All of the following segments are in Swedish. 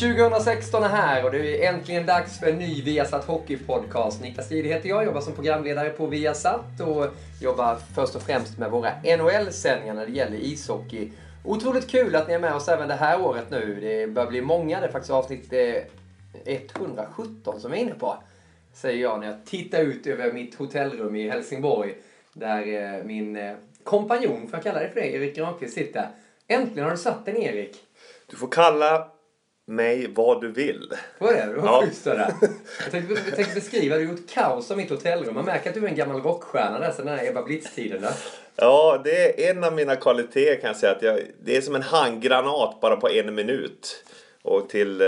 –2016 är här och det är äntligen dags för en ny Viasat Hockey-podcast. Niklas Jihde heter jag, jobbar som programledare på Viasat och jobbar först och främst med våra NHL-sändningar när det gäller ishockey. Otroligt kul att ni är med oss även det här året nu. Det börjar bli många, det är faktiskt avsnitt eh, 117 som vi är inne på. Säger jag när jag tittar ut över mitt hotellrum i Helsingborg. Där eh, min eh, kompanjon, får jag kalla dig för det, Erik Granqvist sitter. Äntligen har du satt den Erik. Du får kalla mig vad du vill. Vad är det? Det var Ja. schysst det där. Jag tänkte, jag tänkte beskriva, du har gjort kaos av mitt hotellrum. Man märker att du är en gammal rockstjärna där sen den här Ebba Blitz-tiden. Ja, det är en av mina kvaliteter kan jag säga. Att jag, det är som en handgranat bara på en minut. Och till eh,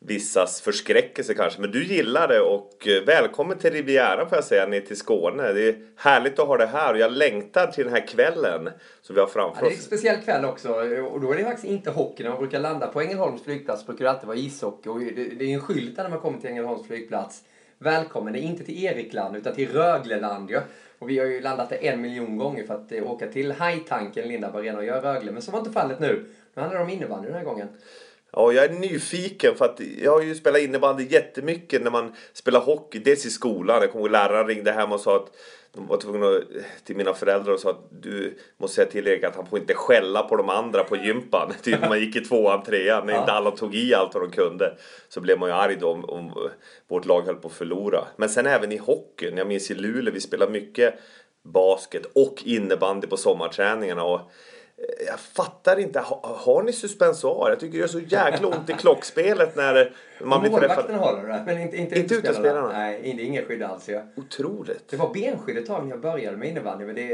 vissas förskräckelse kanske. Men du gillar det och eh, välkommen till Rivieran får jag säga, ner till Skåne. Det är härligt att ha det här och jag längtar till den här kvällen som vi har Ja, framför det är en oss. speciell kväll också och då är det faktiskt inte hockey. När man brukar landa på Ängelholms flygplats brukar det alltid vara ishockey och det, är en skylt när man kommer till Ängelholms flygplats. Välkommen, det är inte till Erikland utan till Rögleland ju. Och vi har ju landat där en miljon gånger för att eh, åka till Hajtanken, Lindab Arena och göra Rögle. Men så var inte fallet nu. Nu handlar det om innebandy den här gången. Ja, jag är nyfiken för att jag har ju spelat innebandy jättemycket när man spelar hockey. Dels i skolan. Jag kommer ihåg läraren ringde hem och sa att de var tvungna till mina föräldrar och sa att du måste säga till Erik att han får inte skälla på de andra på gympan. Typ man gick i tvåan, trean, när inte alla tog i allt vad de kunde. Så blev man ju arg då om, om vårt lag höll på att förlora. Men sen även i hockeyn. Jag minns i Luleå, vi spelade mycket basket och innebandy på sommarträningarna. Och jag fattar inte, ha, har ni suspensoar? Jag tycker det gör så jäkla ont i klockspelet när man blir Målvakten träffad. har det, men inte, inte, Inte utespelarna. Nej, det är inget skydd alls ju. Otroligt. Det var benskydd ett tag när jag började med innebandy men det,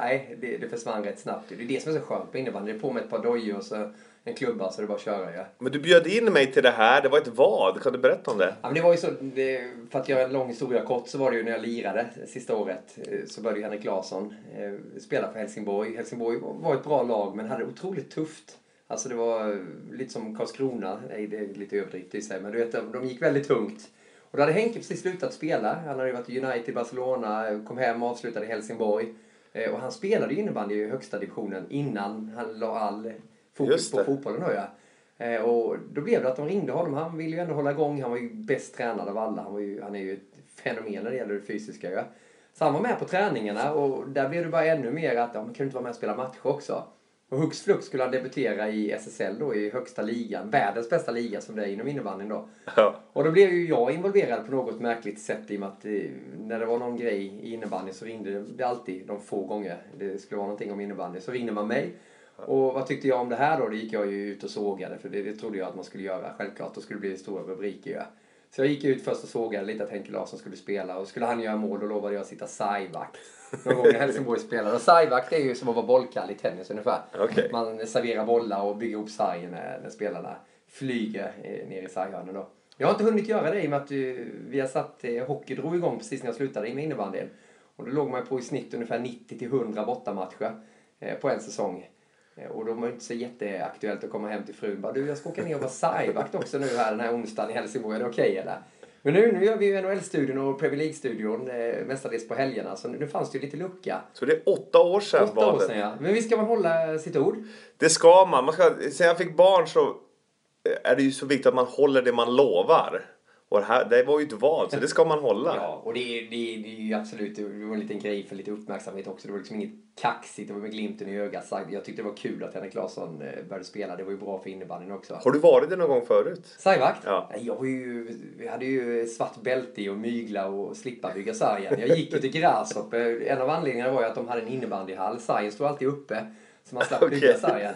nej, det, det försvann rätt snabbt. Det är det som är så skönt på innebandy. Det är på med ett par dojor och så en klubba så det är bara att köra ja. Men du bjöd in mig till det här, det var ett vad? Kan du berätta om det? Ja, men det var ju så, det, för att göra en lång historia kort så var det ju när jag lirade sista året eh, så började Henrik Larsson eh, spela för Helsingborg. Helsingborg var ett bra lag men hade otroligt tufft. Alltså det var eh, lite som Karlskrona, nej det är lite överdrift i sig men du vet de- de gick väldigt tungt. Och då hade Henke precis slutat spela. Han hade ju varit i United, Barcelona, kom hem och avslutade i Helsingborg. Eh, Och han spelade ju innebandy i högsta divisionen innan han la all fokus på fotbollen då ja. Eh, Och då blev det att de ringde honom. Han ville ju ändå hålla igång. Han var ju bäst tränad av alla. Han, var ju, han är ju ett fenomen när det gäller det fysiska. Ja. Så han var med på träningarna och där blev det bara ännu mer att ja, man kunde inte vara med och spela matcher också. Och hux flux skulle han debutera i SSL då, i högsta ligan. Världens bästa liga som det är inom innebandyn då. Ja. Och då blev ju jag involverad på något märkligt sätt i och med att eh, när det var någon grej i innebandy så ringde det alltid de få gånger det skulle vara någonting om innebandy. Så ringde man mig. Och vad tyckte jag om det här då? Det gick jag ju ut och sågade för det, det trodde jag att man skulle göra. Självklart, då skulle det bli stora rubriker ju. Så jag gick ut först och sågade lite att Henke Larsson skulle spela och skulle han göra mål då lovade jag att sitta sargvakt. Någon gång när Helsingborg spelade. Och sargvakt är ju som att vara bollkall i tennis ungefär. Okej. Man serverar bollar och bygger upp sargen när, när spelarna flyger eh, ner i sarghörnen då. Jag har inte hunnit göra det i och med att eh, vi har satt eh, hockey drog igång precis när jag slutade med innebandyn. Och då låg man på i snitt ungefär 90 till 100 bortamatcher på en säsong. Eh, Och då var det inte så jätteaktuellt att komma hem till frun bara du jag ska åka ner och vara sargvakt också nu här den här onsdagen i Helsingborg, är det okej eller? Men nu, nu gör vi ju NHL-studion och Premier League-studion eh, mestadels på helgerna så nu, fanns det ju lite lucka. Så det är åtta år sedan Åtta var år sedan ja. Men visst ska man hålla sitt ord? Det ska man. man ska, sen jag fick barn så är det ju så viktigt att man håller det man lovar. Och det, här, det var ju ett val, så det ska man hålla. Ja, och det, är- det, är- det är ju absolut det var en liten grej för lite uppmärksamhet också. Det var liksom inget kaxigt, det var med glimten i ögat sagt. Jag tyckte det var kul att Henrik Larsson eh, började spela. Det var ju bra för innebandyn också. Har du varit det någon gång förut? Sargvakt? Ja. Jag har ju, vi hade ju svart bälte i och mygla och slippa bygga sargen. Jag gick ju till Gräshopp. En av anledningarna var ju att de hade en innebandyhall. Sargen stod alltid uppe. Så man slapp bygga sargen.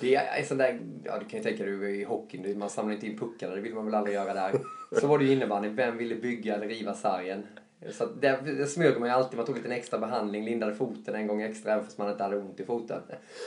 Det är en sån där, ja du kan ju tänka dig i hockeyn, man samlar inte in puckarna, det vill man väl aldrig göra där. Så var det ju innebandy, vem ville bygga eller riva sargen? Så där, där smög man ju alltid, man tog lite en extra behandling, lindade foten en gång extra även fast man inte hade ont i foten.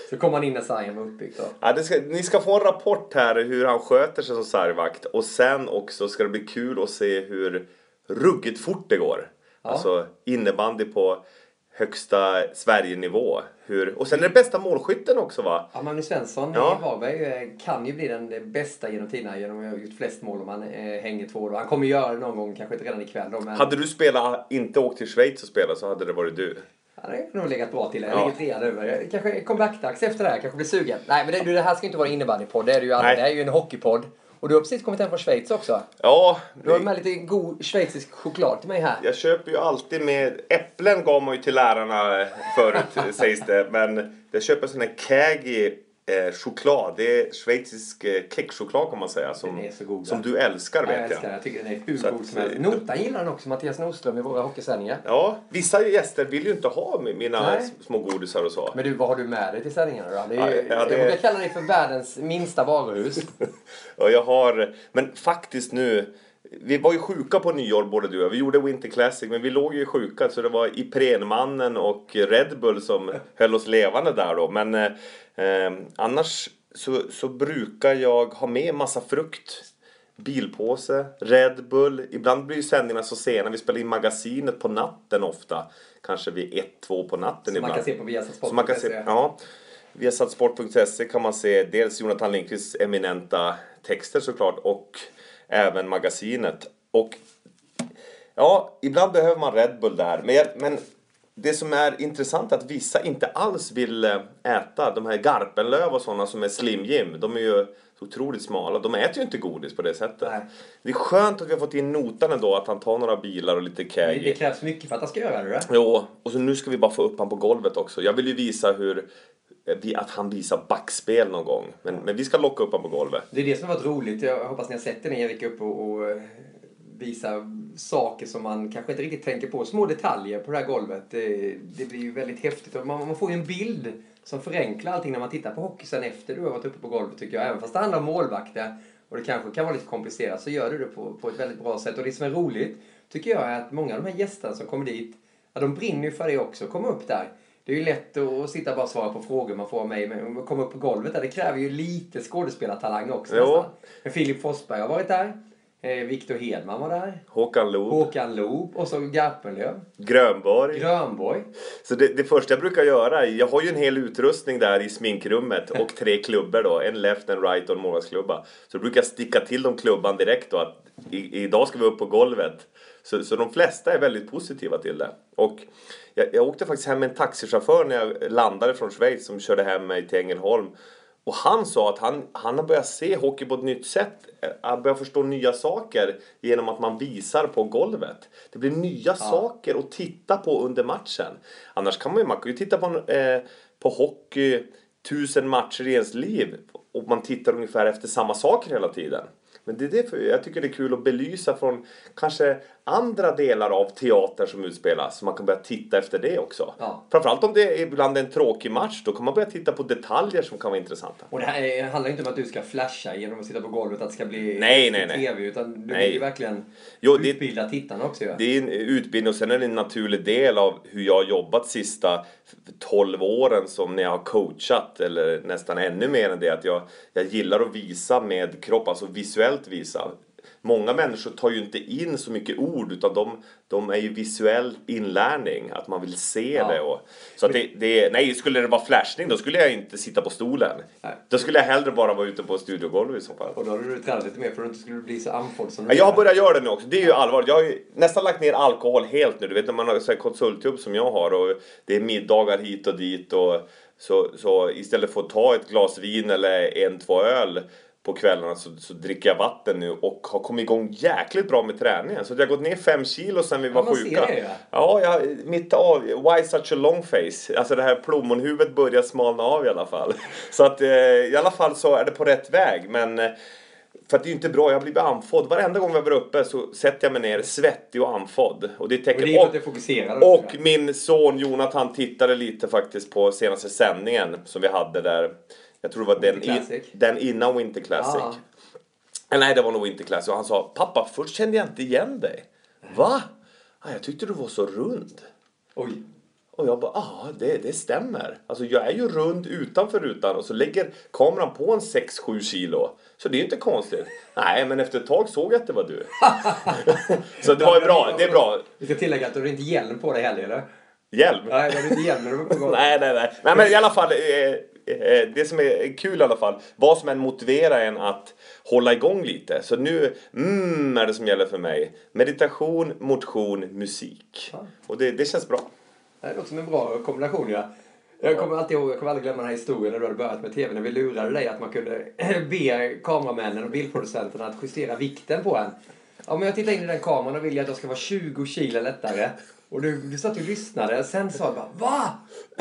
Så kom man in när sargen var uppbyggd då. Ja, ska, ni ska få en rapport här hur han sköter sig som sargvakt. Och sen också ska det bli kul att se hur ruggigt fort det går. Alltså innebandy på högsta Sverigenivå. Hur, och sen är det bästa målskytten också va? Ja, Magnus Svensson Ja. i Varberg eh, kan ju bli den bästa genom tiderna genom att ha gjort flest mål om han eh, hänger två då. Han kommer göra det någon gång, kanske inte redan ikväll då, men Hade du spelat, inte åkt till Schweiz och spelat så hade det varit du. han har nog legat bra till. Jag Ja. ligger trea nu. Eh, Kanske comebackdags efter det här, kanske blir sugen. Nej, men det, det här ska inte vara en innebandypodd, det är det ju aldrig. Nej. Det här är ju en hockeypodd. Och du har precis kommit hem från Schweiz också. Ja, Du har med lite god schweizisk choklad till mig här. jag köper ju alltid med... Äpplen gav man ju till lärarna förut sägs det. Men jag köper sån här Kägi eh, choklad. Det är schweizisk eh, kexchoklad kan man säga. Som, som du älskar jag vet älskar jag. Jag tycker den är hur god som helst. eh, Notan gillar den också, Mattias Nordström i våra hockeysändningar. Ja, vissa gäster vill ju inte ha mina Nej. små godisar och så. Men du, vad har du med dig till sändningarna då? Det är ju, ja, det- Jag brukar kalla dig för världens minsta varuhus. Ja, jag har... Men faktiskt nu... Vi var ju sjuka på nyår både du och jag. Vi gjorde Winter Classic men vi låg ju sjuka så det var Iprenmannen och Red Bull som höll oss levande där då. Men eh, eh, annars så, så brukar jag ha med massa frukt. Bilpåse, Red Bull. Ibland blir ju sändningarna så sena. Vi spelar in magasinet på natten ofta. Kanske vid ett, två på natten Som man ibland. kan se på Viasat Så man kan se, ja, via satsport.se kan man se dels Jonathan Lindqvists eminenta texter såklart och även magasinet. Och ja, ibland behöver man Red Bull där. Men, men det som är intressant är att vissa inte alls vill eh, äta de här Garpenlöv och sådana som är Slim Jim. De är ju otroligt smala. De äter ju inte godis på det sättet. Nej. Det är skönt att vi har fått in notan ändå att han tar några bilar och lite keg. det krävs mycket för att han ska göra det. Jo, och så nu ska vi bara få upp han på golvet också. Jag vill ju visa hur Eh, att han visar backspel någon gång. Men, men vi ska locka upp honom på golvet. Det är det som har varit roligt. Jag hoppas ni har sett det när Erik är uppe och, och eh, visar saker som man kanske inte riktigt tänker på. Små detaljer på det här golvet. Det, det blir ju väldigt häftigt. Och man, man får ju en bild som förenklar allting när man tittar på hockey sen efter du har varit uppe på golvet tycker jag. Även fast det handlar om målvakter och det kanske kan vara lite komplicerat så gör du det på, på ett väldigt bra sätt. Och det som är roligt tycker jag är att många av de här gästerna som kommer dit, ja, de brinner ju för det också. Komma upp där. Det är ju lätt att sitta och bara svara på frågor man får av mig, men att komma upp på golvet där, det kräver ju lite skådespelartalang också Jo. nästan. Men Filip Forsberg har varit där. Eh, Viktor Hedman var där. Håkan Loob, Håkan Loob och så Garpenlöv. Grönborg. Grönborg. Så det, det första jag brukar göra, jag har ju en hel utrustning där i sminkrummet och tre klubbor då. En left, en right och en målvaktsklubba. Så då brukar jag sticka till dem klubban direkt då att i, idag ska vi upp på golvet. Så, så de flesta är väldigt positiva till det. Och jag, jag åkte faktiskt hem med en taxichaufför när jag landade från Schweiz som körde hem mig till Ängelholm. Och han sa att han, han har börjat se hockey på ett nytt sätt. Han börjar förstå nya saker genom att man visar på golvet. Det blir nya saker att titta på under matchen. Annars kan man ju, man kan ju titta på, eh, på hockey tusen matcher i ens liv och man tittar ungefär efter samma saker hela tiden. Men det är därför jag tycker det är kul att belysa från kanske andra delar av teater som utspelas. Så man kan börja titta efter det också. Ja. Framförallt om det är ibland en tråkig match. Då kan man börja titta på detaljer som kan vara intressanta. Och det här är- handlar inte om att du ska flasha genom att sitta på golvet, att det ska bli Nej, nej, nej. TV, utan du Nej. vill ju verkligen Jo, det- utbilda tittarna också ju. Det är en utbildning och sen är det en naturlig del av hur jag har jobbat sista 12 åren som när jag har coachat eller nästan ännu mer än det att jag, jag gillar att visa med kropp, alltså visuellt visa. Många människor tar ju inte in så mycket ord utan de, de är ju visuell inlärning, att man vill se Ja. det. Och, så att det, det, nej, skulle det vara flashning då skulle jag inte sitta på stolen. Nej. Då skulle jag hellre bara vara ute på studiogolvet i så fall. Och då hade du tränat lite mer för att du inte skulle bli så andfådd som du Ja, jag har börjat göra det nu också. Det är ju allvarligt. Jag har ju nästan lagt ner alkohol helt nu. Du vet när man har så konsultjobb som jag har och det är middagar hit och dit och så, så istället för att ta ett glas vin eller en, två öl på kvällarna så, så dricker jag vatten nu och har kommit igång jäkligt bra med träningen. Så jag har gått ner fem kilo sen vi var ser sjuka. det, ja. Ja, jag, mitt av, why such a long face? Alltså det här plommonhuvudet börjar smalna av i alla fall. Så att eh, i alla fall så är det på rätt väg. Men eh, för att det är ju inte bra, jag blir andfådd. Varenda gång vi var uppe så sätter jag mig ner svettig och andfådd. Och det är Och tecken. det är för att Och, du och också. min son Jonathan tittade lite faktiskt på senaste sändningen som vi hade där. Jag tror det var den, i, den innan Winter Classic. Ah. Eller nej, det var nog Winter Classic. Och han sa, pappa först kände jag inte igen dig. Va? Ah, jag tyckte du var så rund. Oj. Och jag bara, ja det, det stämmer. Alltså jag är ju rund utanför rutan och så lägger kameran på en 6-7 kilo. Så det är inte konstigt. Nej, men efter ett tag såg jag att det var du. så det var ju bra, det är bra. Vi ska tillägga att du hade inte hjälm på dig heller eller? Hjälm. Nej, du hade inte hjälm när du var på gång. Nej, nej, nej. Nej, men i alla fall. Eh, eh, det som är kul i alla fall. Vad som än motiverar en att hålla igång lite. Så nu, mm, är det som gäller för mig. Meditation, motion, musik. Och det, det känns bra. Det låter som en bra kombination ja. Jag kommer alltid ihåg, jag kommer aldrig glömma den här historien när du hade börjat med TV när vi lurade dig att man kunde be kameramännen och bildproducenterna att justera vikten på en. Ja, men jag tittar in i den kameran och vill jag att jag ska vara 20 kilo lättare. Och du, du satt och lyssnade. Sen sa du bara Va?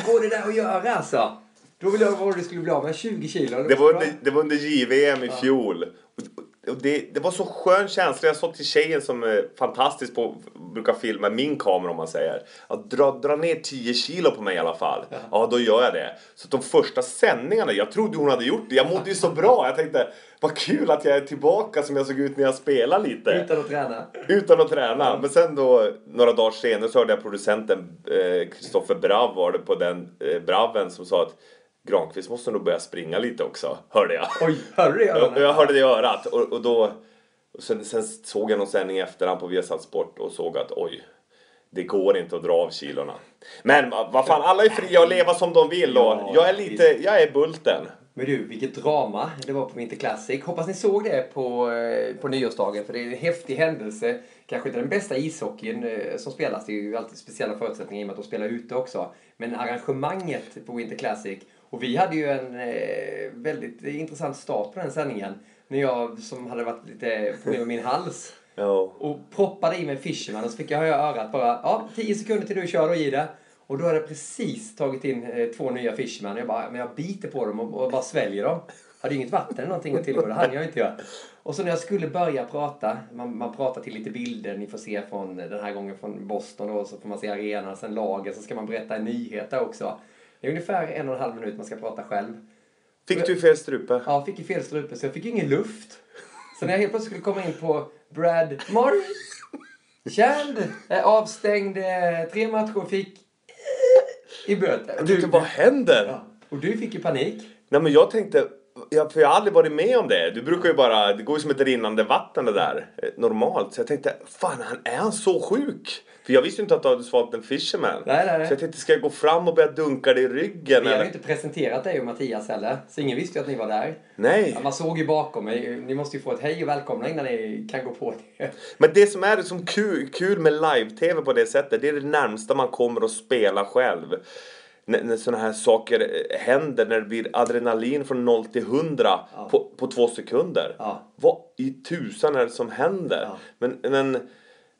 Går det där att göra alltså? Då vill jag vad du skulle bli av med 20 kilo. Det var under, det var under JVM i fjol. Och- Och det, det var så skön känsla. Jag sa till tjejen som är fantastisk på brukar filma min kamera om man säger. Att dra, dra ner 10 kilo på mig i alla fall. Ja. då gör jag det. Så de första sändningarna, jag trodde hon hade gjort det. Jag mådde ju så bra. Jag tänkte, vad kul att jag är tillbaka som jag såg ut när jag spelade lite. Utan att träna. Utan att träna. Men sen då, några dagar senare så hörde jag producenten Kristoffer Brav var det på den eh, Braven som sa att Granqvist måste nog börja springa lite också, hörde jag. Oj, hörde? Jag, jag hörde det i örat och, och då och sen, sen såg jag någon sändning i efterhand på Viasat Sport och såg att oj, det går inte att dra av kilorna. Men va- vad fan, alla är fria att leva som de vill och Ja, jag är lite, jag är bulten. Men du, vilket drama det var på Winter Classic. Hoppas ni såg det på, eh, på nyårsdagen, för det är en häftig händelse. Kanske inte den bästa ishockeyn eh, som spelas, det är ju alltid speciella förutsättningar i och med att de spelar ute också. Men arrangemanget på Winter Classic, och vi hade ju en eh, väldigt intressant start på den sändningen. När jag, som hade varit lite problem med min hals, Ja. och proppade i mig Fisherman och så fick jag höra i örat bara ja, 10 sekunder till du kör då i det. Och då hade jag precis tagit in eh, två nya Fisherman. Jag bara, men jag biter på dem och, och bara sväljer dem. Jag hade inget vatten eller någonting att tillgå, det hann jag inte göra. Och så när jag skulle börja prata, man, man pratar till lite bilder, ni får se från den här gången från Boston då, så får man se arenan, sen lagen, så ska man berätta en nyhet där också. Det är ungefär en och en halv minut man ska prata själv. Fick du fel strupe? Ja, fick ju fel strupe så jag fick ju ingen luft. Så när jag helt plötsligt skulle komma in på Brad Morris, känd, eh, avstängd, eh, tre matcher, fick i böter. Tänkte, vad händer? ja, och du fick ju panik. Nej men jag tänkte, jag, för jag har aldrig varit med om det. Du brukar ju bara, det går ju som ett rinnande vatten det där. eh, Normalt. Så jag tänkte, fan han, är han så sjuk? För jag visste ju inte att du hade svalt en Fisherman. Nej, nej, nej. Så jag tänkte, ska jag gå fram och börja dunka dig i ryggen? Vi eller? ju inte presenterat dig och Mattias heller, så ingen visste ju att ni var där. Nej. Ja, man såg ju bakom mig, ni måste ju få ett hej och välkomna innan ni kan gå på det. Men det som är som kul, kul med live-tv på det sättet, det är det närmsta man kommer att spela själv. När, när sådana här saker eh, händer, när det blir adrenalin från 0 till 100 på, på två sekunder. Ja. Vad i tusan är det som händer? Ja. Men, men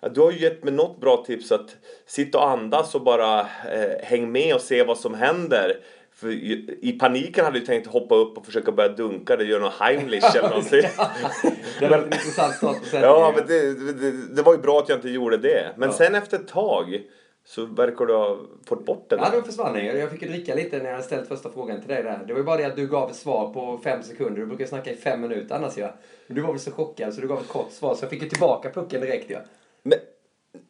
ja, du har ju gett mig något bra tips att sitta och andas och bara eh, häng med och se vad som händer. För i, paniken hade jag tänkt hoppa upp och försöka börja dunka det, göra någon Heimlich eller någonting. Det intressant. Ja, men det, det, det var ju bra att jag inte gjorde det. Men Ja. sen efter ett tag så verkar du ha fått bort det. Ja, då försvann den. Jag fick ju dricka lite när jag hade ställt första frågan till dig där. Det var ju bara det att du gav ett svar på fem sekunder. Du brukar snacka i fem minuter annars ja. Men du var väl så chockad så du gav ett kort svar. Så jag fick ju tillbaka pucken direkt ja. Men,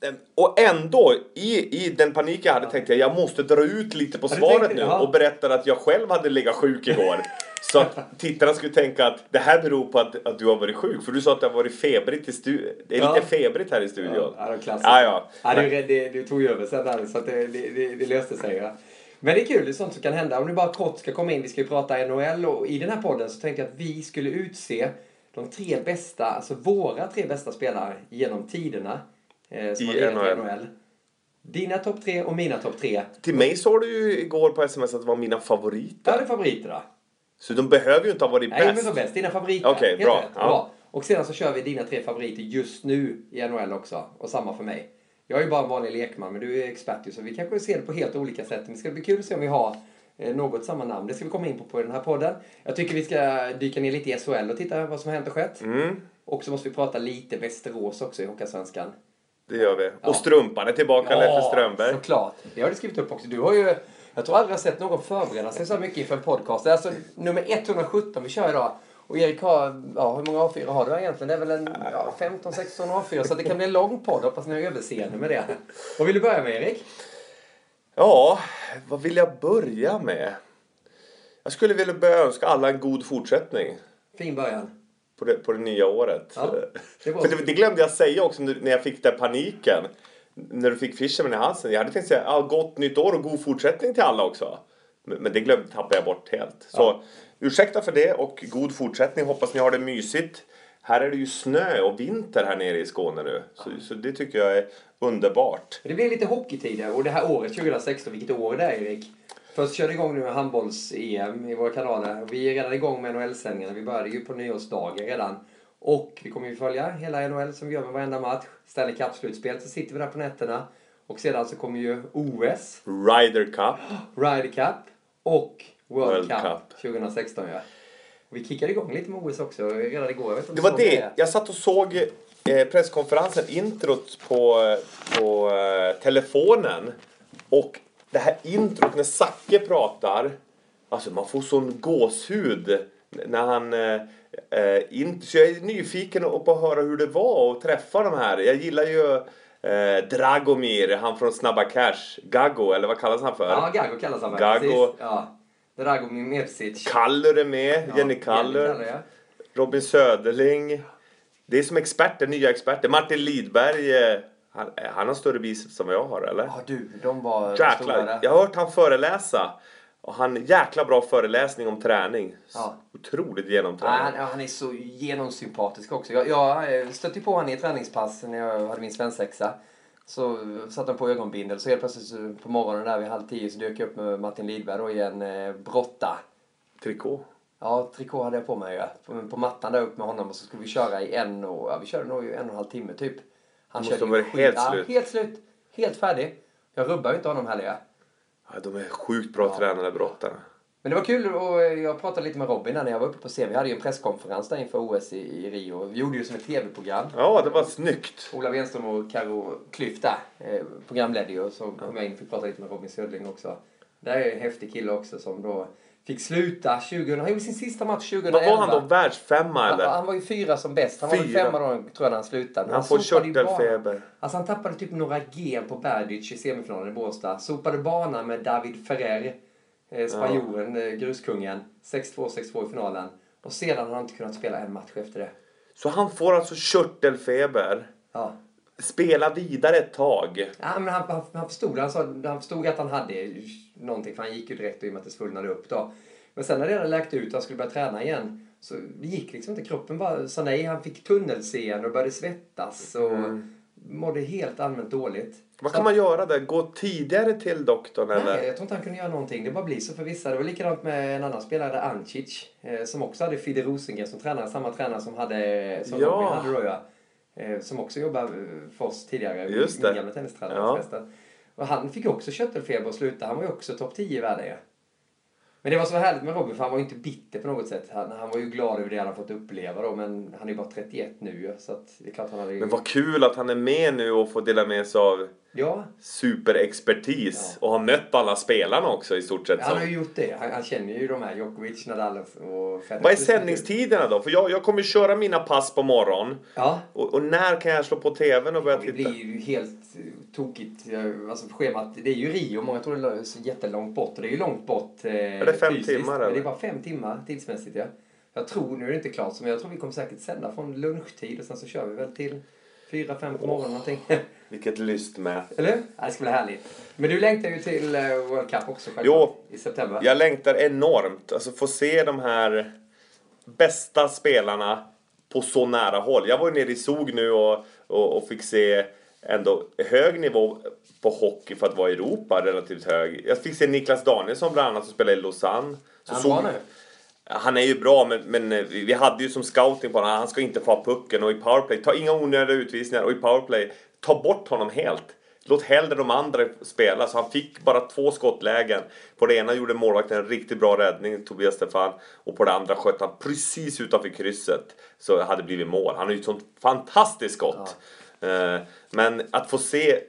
eh, och ändå, i, i den panik jag hade tänkte jag jag måste dra ut lite på du svaret nu ja. och berätta att jag själv hade legat sjuk igår. Så att tittarna skulle tänka att det här beror på att, att du har varit sjuk. För du sa att det har varit febrigt i studion. Det är Ja. lite febrigt här i studion. Ja, det var klassiskt. Ja, ja. Ja, det, det, du tog över sen där, så att det, det, det, löste sig. Ja. Men det är kul, det är sånt som kan hända. Om du bara kort ska komma in, vi ska ju prata NHL och i den här podden så tänkte jag att vi skulle utse de tre bästa, alltså våra tre bästa spelare genom tiderna. Eh, som I har NHL. NHL. Dina topp tre och mina topp tre. Till mig sa du ju igår på sms att det var mina favoriter. Ja, det är favoriter då. Så de behöver ju inte ha varit Nej, men bäst. så bäst. Dina favoriter. Okej, Helt bra. Ja. bra. Och sedan så kör vi dina tre favoriter just nu i NHL också. Och samma för mig. Jag är ju bara en vanlig lekman, men du är expert ju, så vi kanske ser det på helt olika sätt. Men det ska bli kul att se om vi har eh, något samma namn. Det ska vi komma in på på den här podden. Jag tycker vi ska dyka ner lite i SHL och titta vad som har hänt och skett. Mm, Och så måste vi prata lite Västerås också i Hockeyallsvenskan. det gör vi. Ja. Och Strumpan är tillbaka, Leffe Strömberg. såklart. Det har du skrivit upp också. Du har ju, jag tror aldrig jag sett någon förbereda sig så mycket inför en podcast. Det är alltså nummer 117 vi kör idag. Och Erik har, ja hur många A4 har du egentligen? Det är väl en ja, 15-16 A4 så det kan bli en lång podd. Hoppas ni har överseende med det. Vad vill du börja med Erik? Ja, vad vill jag börja med? Jag skulle vilja börja önska alla en god fortsättning Fin början. på det, på det nya året. Ja, det det, det glömde jag säga också när jag fick den paniken. När du fick Fisherman i halsen. Jag hade tänkt säga ja, gott nytt år och god fortsättning till alla också. Men, det glömde, tappade jag bort helt. Så ursäkta för det och god fortsättning. Hoppas ni har det mysigt. Här är det ju snö och vinter här nere i Skåne nu. Så, så det tycker jag är underbart. Det blir lite hockeytider och det här året 2016, vilket år det är Erik? Först körde igång nu med handbolls-EM i våra kanaler. Vi är redan igång med NHL-sändningarna. Vi började ju på nyårsdagen redan. Och vi kommer ju följa hela NHL som vi gör med varenda match. Stanley Cup-slutspel så sitter vi där på nätterna. Och sedan så kommer ju OS, Ryder Cup. Ryder Cup och World, World Cup, Cup. 2016 ja. Vi kickade igång lite med OS också redan igår. Jag vet Det var såg det. Jag satt och såg eh, presskonferensen, introt på, på eh, telefonen. Och det här introt när Zacke pratar. Alltså man får sån gåshud när han... Eh, eh, in, så jag är nyfiken på att höra hur det var att träffa de här. Jag gillar ju eh, Dragomir, han från Snabba Cash. Gaggo, eller vad kallas han för? Ja, Gago kallas han väl. Gago. precis. Ja. Dragomir Mevsic. Kallur är med, Ja, Jenny Kallur. Jenny ja. Robin Söderling. Det är som experter, nya experter. Martin Lidberg, eh, han, eh, han har större biceps än vad jag har eller? Ja du, de var stora Jäklar, där. jag har hört han föreläsa. Och han, jäkla bra föreläsning om träning. Ja. Otroligt Ja, genomtränad. han, ja, han är så genomsympatisk också. Jag, jag eh, stötte på honom i ett träningspass när jag hade min svensexa. Så satte han på ögonbindel. Så helt plötsligt på morgonen där vid halv tio så dök jag upp med Martin Lidberg då i en eh, brotta. Trikå. Ja, trikå hade jag på mig. Ja. På, på mattan där upp med honom och så skulle vi köra i en och, ja, vi körde nog en och en halv timme typ. Han måste körde ha varit helt ja, slut. helt slut. Helt färdig. Jag rubbar ju inte honom heller. Ja. Ja, de är sjukt bra tränade brottarna. Men det var kul och jag pratade lite med Robin när jag var uppe på scen. Vi hade ju en presskonferens där inför OS i, i Rio. Vi gjorde ju som ett tv-program. Ja, det var snyggt. Ola Wenström och Karo Klyft där eh, programledde ju och så kom jag in och fick prata lite med Robin Södling också. Det är en häftig kille också som då fick sluta 2000. Han gjorde sin sista match 2011. Vad var han då? Världsfemma Han, eller? han var ju fyra som bäst. Han var väl Fyra. femma då tror jag när han slutade. Men Han får ju körtelfeber. Alltså han tappade typ några G på Berdych i semifinalen i Båstad. Sopade banan med David Ferrer, eh, spanjoren, eh, gruskungen. 6-2, 6-2 i finalen. Och sedan har han inte kunnat spela en match efter det. Så han får alltså körtelfeber. Ja. Spela vidare ett tag. Ja, men han, han, han, förstod, han, sa, han förstod att han hade någonting, för han gick ju direkt i och med att det svullnade upp då. Men sen när det hade läkt ut och han skulle börja träna igen så det gick liksom inte. Kroppen bara sa nej. Han fick tunnelseende och började svettas och mådde helt allmänt dåligt. Vad Så kan man göra där? Gå tidigare till doktorn eller? Nej, jag tror inte han kunde göra någonting. Det bara blir så för vissa. Det var likadant med en annan spelare, Ancic, eh, som också hade Fide Rosengren som tränare. Samma tränare som, hade, som Ja. Robin hade då ja. Eh, som också jobbade eh, för oss tidigare. Just Min gamla tennistränare Ja. Och han fick också körtelfeber och slutade. Han var ju också topp 10 i världen. Men det var så härligt med Robin för han var ju inte bitter på något sätt. Han, han var ju glad över det han hade fått uppleva då. Men han är ju bara 31 nu Så att det är klart han hade. Men vad kul att han är med nu och får dela med sig av Ja, superexpertis och har mött alla spelarna också i stort sett. han som- har ju gjort det. Han, han känner ju de här Djokovic, Nadal och Federer. Vad är sändningstiderna då? För jag, jag kommer köra mina pass på morgon. Ja, Och, och när kan jag slå på tvn och börja det titta? blir ju helt eh, tokigt. eh, Alltså schemat, det är ju Rio, många tror det är jättelångt bort. Och det är ju långt bort eh, Är det fem fysiskt, timmar, Men det är eller? bara fem timmar tidsmässigt ja. Jag tror, nu är det inte klart, men jag tror vi kommer säkert sända från lunchtid och sen så kör vi väl till fyra, fem på morgonen någonting. Vilket lyst med. Eller hur? Ja, det ska bli härligt. Men du längtar ju till eh, World Cup också självklart. Jo. I september. Jag längtar enormt. Alltså få se de här bästa spelarna på så nära håll. Jag var ju nere i Zug nu och, och, och fick se ändå hög nivå på hockey för att vara i Europa, relativt hög. Jag fick se Niklas Danielsson bland annat som spelar i Lausanne. Så han såg- nu? Han är ju bra, men, men eh, vi vi hade ju som scouting på honom, han ska inte få ha pucken och i powerplay, ta inga onödiga utvisningar och i powerplay, ta bort honom helt. Låt hellre de andra spela. Så han fick bara två skottlägen. På det ena gjorde målvakten en riktigt bra räddning, Tobias Stefan. Och på det andra sköt han precis utanför krysset. Så det hade blivit mål. Han har ju ett sånt fantastiskt skott. Eh, Men att få se,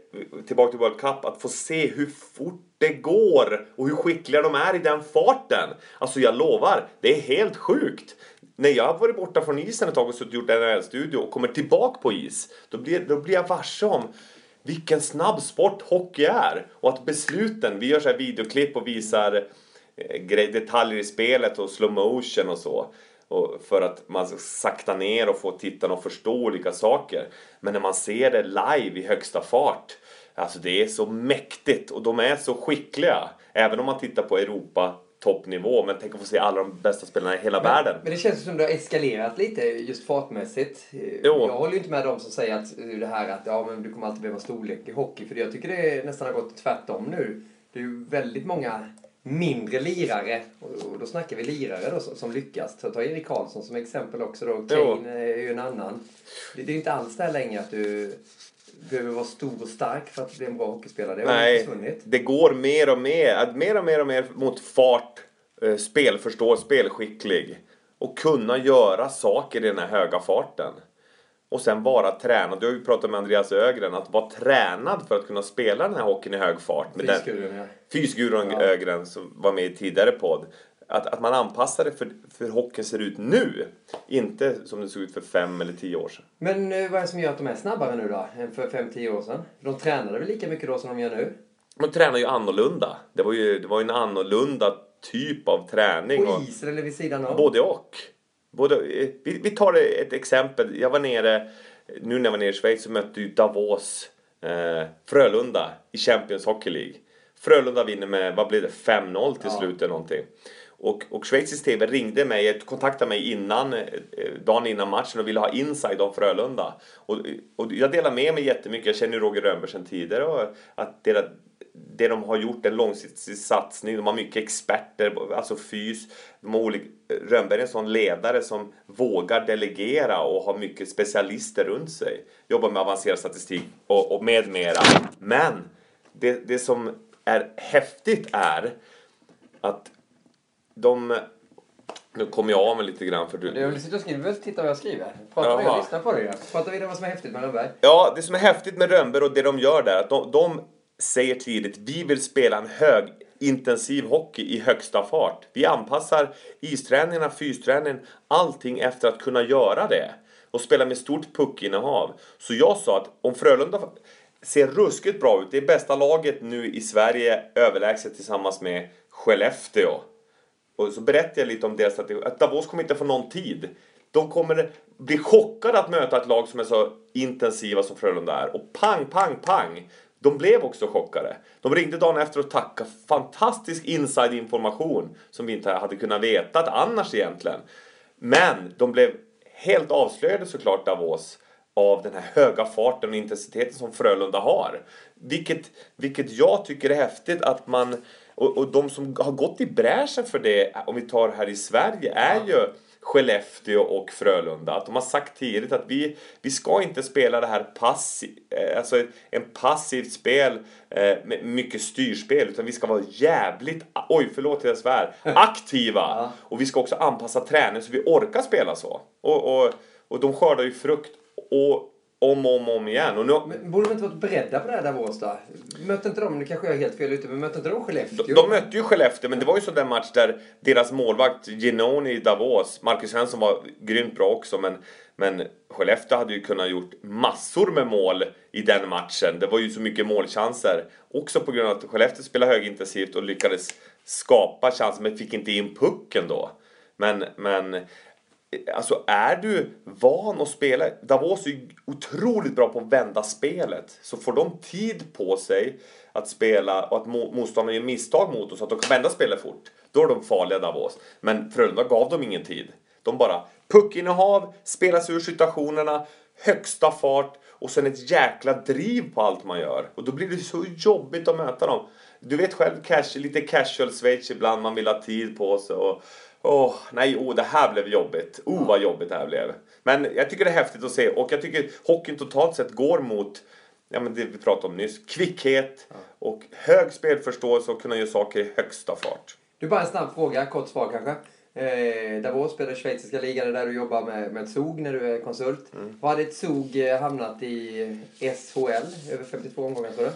tillbaka till World Cup, att få se hur fort det går och hur skickliga de är i den farten. Alltså jag lovar, det är helt sjukt. När jag har varit borta från isen ett tag och suttit och gjort NHL-studio och kommer tillbaka på is, då blir, då blir jag varse om vilken snabb sport hockey är. Och att besluten, vi gör så här videoklipp och visar eh, detaljer i spelet och slow motion och så. Och för att man ska sakta ner och få tittarna att förstå olika saker. Men när man ser det live i högsta fart, alltså det är så mäktigt och de är så skickliga. Även om man tittar på Europa toppnivå, men tänk att få se alla de bästa spelarna i hela världen. Men det känns som det har eskalerat lite just fartmässigt. Jo. Jag håller ju inte med dem som säger att eh, det här att ja, men du kommer alltid behöva storlek i hockey. För jag tycker det nästan har gått tvärtom nu. Det är ju väldigt många mindre lirare, och då snackar vi lirare då, som, lyckas. Ta, Erik Karlsson som exempel också då. Kane är ju en annan. Det, det är ju inte alls där längre att du behöver vara stor och stark för att bli en bra hockeyspelare. Det har Nej, försvunnit. det går mer och mer, mer och mer och mer mot fart, eh, spelförstå, spelskicklig. Och kunna göra saker i den här höga farten. Och sen vara tränad. Du har ju pratat med Andreas Ögren, att vara tränad för att kunna spela den här hockeyn i hög fart. Fysgurun, ja. Fysgurun Ja. Ögren som var med i tidigare podd. Att, att man anpassar det för, för hur hockeyn ser ut nu. Inte som det såg ut för fem eller tio år sedan. Men eh, vad är det som gör att de är snabbare nu då, än för 5-10 år sedan? De tränade väl lika mycket då som de gör nu? De tränar ju annorlunda. Det var ju, det var ju en annorlunda typ av träning. På isen eller vid sidan av? Både och. Både, eh, vi, vi tar ett exempel. Jag var nere, nu när jag var nere i Schweiz så mötte ju Davos eh, Frölunda i Champions Hockey League. Frölunda vinner med, vad blir det, 5-0 till Ja. slut eller någonting. Och, och Schweizisk TV ringde mig, kontaktade mig innan, eh, dagen innan matchen och ville ha inside om Frölunda. Och, och jag delar med mig jättemycket, jag känner ju Roger Rönnberg sedan tidigare och att deras, det de har gjort, en långsiktig satsning, de har mycket experter, alltså fys, de har olika, Rönnberg är en sån ledare som vågar delegera och har mycket specialister runt sig. Jobbar med avancerad statistik och, och med mera. Men det, det som är häftigt är att de... Nu kommer jag av mig lite grann för du... Du sitter och skriver, titta vad jag skriver. Prata vidare, lyssna på det. Prata vidare vad som är häftigt med Rönnberg. Ja, det som är häftigt med Rönnberg och det de gör där, att de, de säger tidigt vi vill spela en hög intensiv hockey i högsta fart. Vi anpassar isträningarna, fysträningen, allting efter att kunna göra det. Och spela med stort puckinnehav. Så jag sa att om Frölunda ser ruskigt bra ut, det är bästa laget nu i Sverige överlägset tillsammans med Skellefteå. Och så berättade jag lite om deras strategi. Att Davos kommer inte få någon tid. De kommer bli chockade att möta ett lag som är så intensiva som Frölunda är. Och pang, pang, pang. De blev också chockade. De ringde dagen efter och tackade. Fantastisk inside-information som vi inte hade kunnat veta annars egentligen. Men de blev helt avslöjade såklart Davos av den här höga farten och intensiteten som Frölunda har. Vilket, vilket jag tycker är häftigt att man... Och, och de som har gått i bräschen för det, om vi tar här i Sverige, är ju Skellefteå och Frölunda. Att de har sagt tidigt att vi, vi ska inte spela det här passiv, eh, alltså en passivt spel eh, med mycket styrspel. Utan vi ska vara jävligt, oj förlåt jag svär, aktiva. Och vi ska också anpassa träningen så vi orkar spela så. Och, och, och de skördar ju frukt. Och om och om, om igen. Och nu, Men borde de inte varit beredda på det här Davos då? Mötte inte de, nu kanske jag är helt fel ute, men mötte inte de Skellefteå? de, de mötte ju Skellefteå, men det var ju sån där match där deras målvakt Genoni i Davos, Marcus Svensson var grymt bra också, men, men Skellefteå hade ju kunnat gjort massor med mål i den matchen. Det var ju så mycket målchanser. Också på grund av att Skellefteå spelade högintensivt och lyckades skapa chanser, men fick inte in pucken då. Men, men Alltså är du van att spela, Davos är ju otroligt bra på att vända spelet. Så får de tid på sig att spela och att motståndarna gör misstag mot dem så att de kan vända spelet fort. Då är de farliga Davos. Men Frölunda gav dem ingen tid. De bara puckinnehav, spela sig ur situationerna, högsta fart och sen ett jäkla driv på allt man gör. Och då blir det så jobbigt att möta dem. Du vet själv, cash, lite casual Schweiz ibland, man vill ha tid på sig. Och, Åh, oh, nej, oh, det här blev jobbigt. Oh, vad jobbigt det här blev. Men jag tycker det är häftigt att se och jag tycker hockeyn totalt sett går mot ja, men det vi pratade om nyss. Kvickhet ja. och hög spelförståelse och kunna göra saker i högsta fart. Du, bara en snabb fråga, kort svar kanske. Eh, Davos spelar schweiziska ligan, där du jobbar med, med SOG när du är konsult. Mm. Vad hade ett SOG eh, hamnat i SHL över 52 omgångar tror du?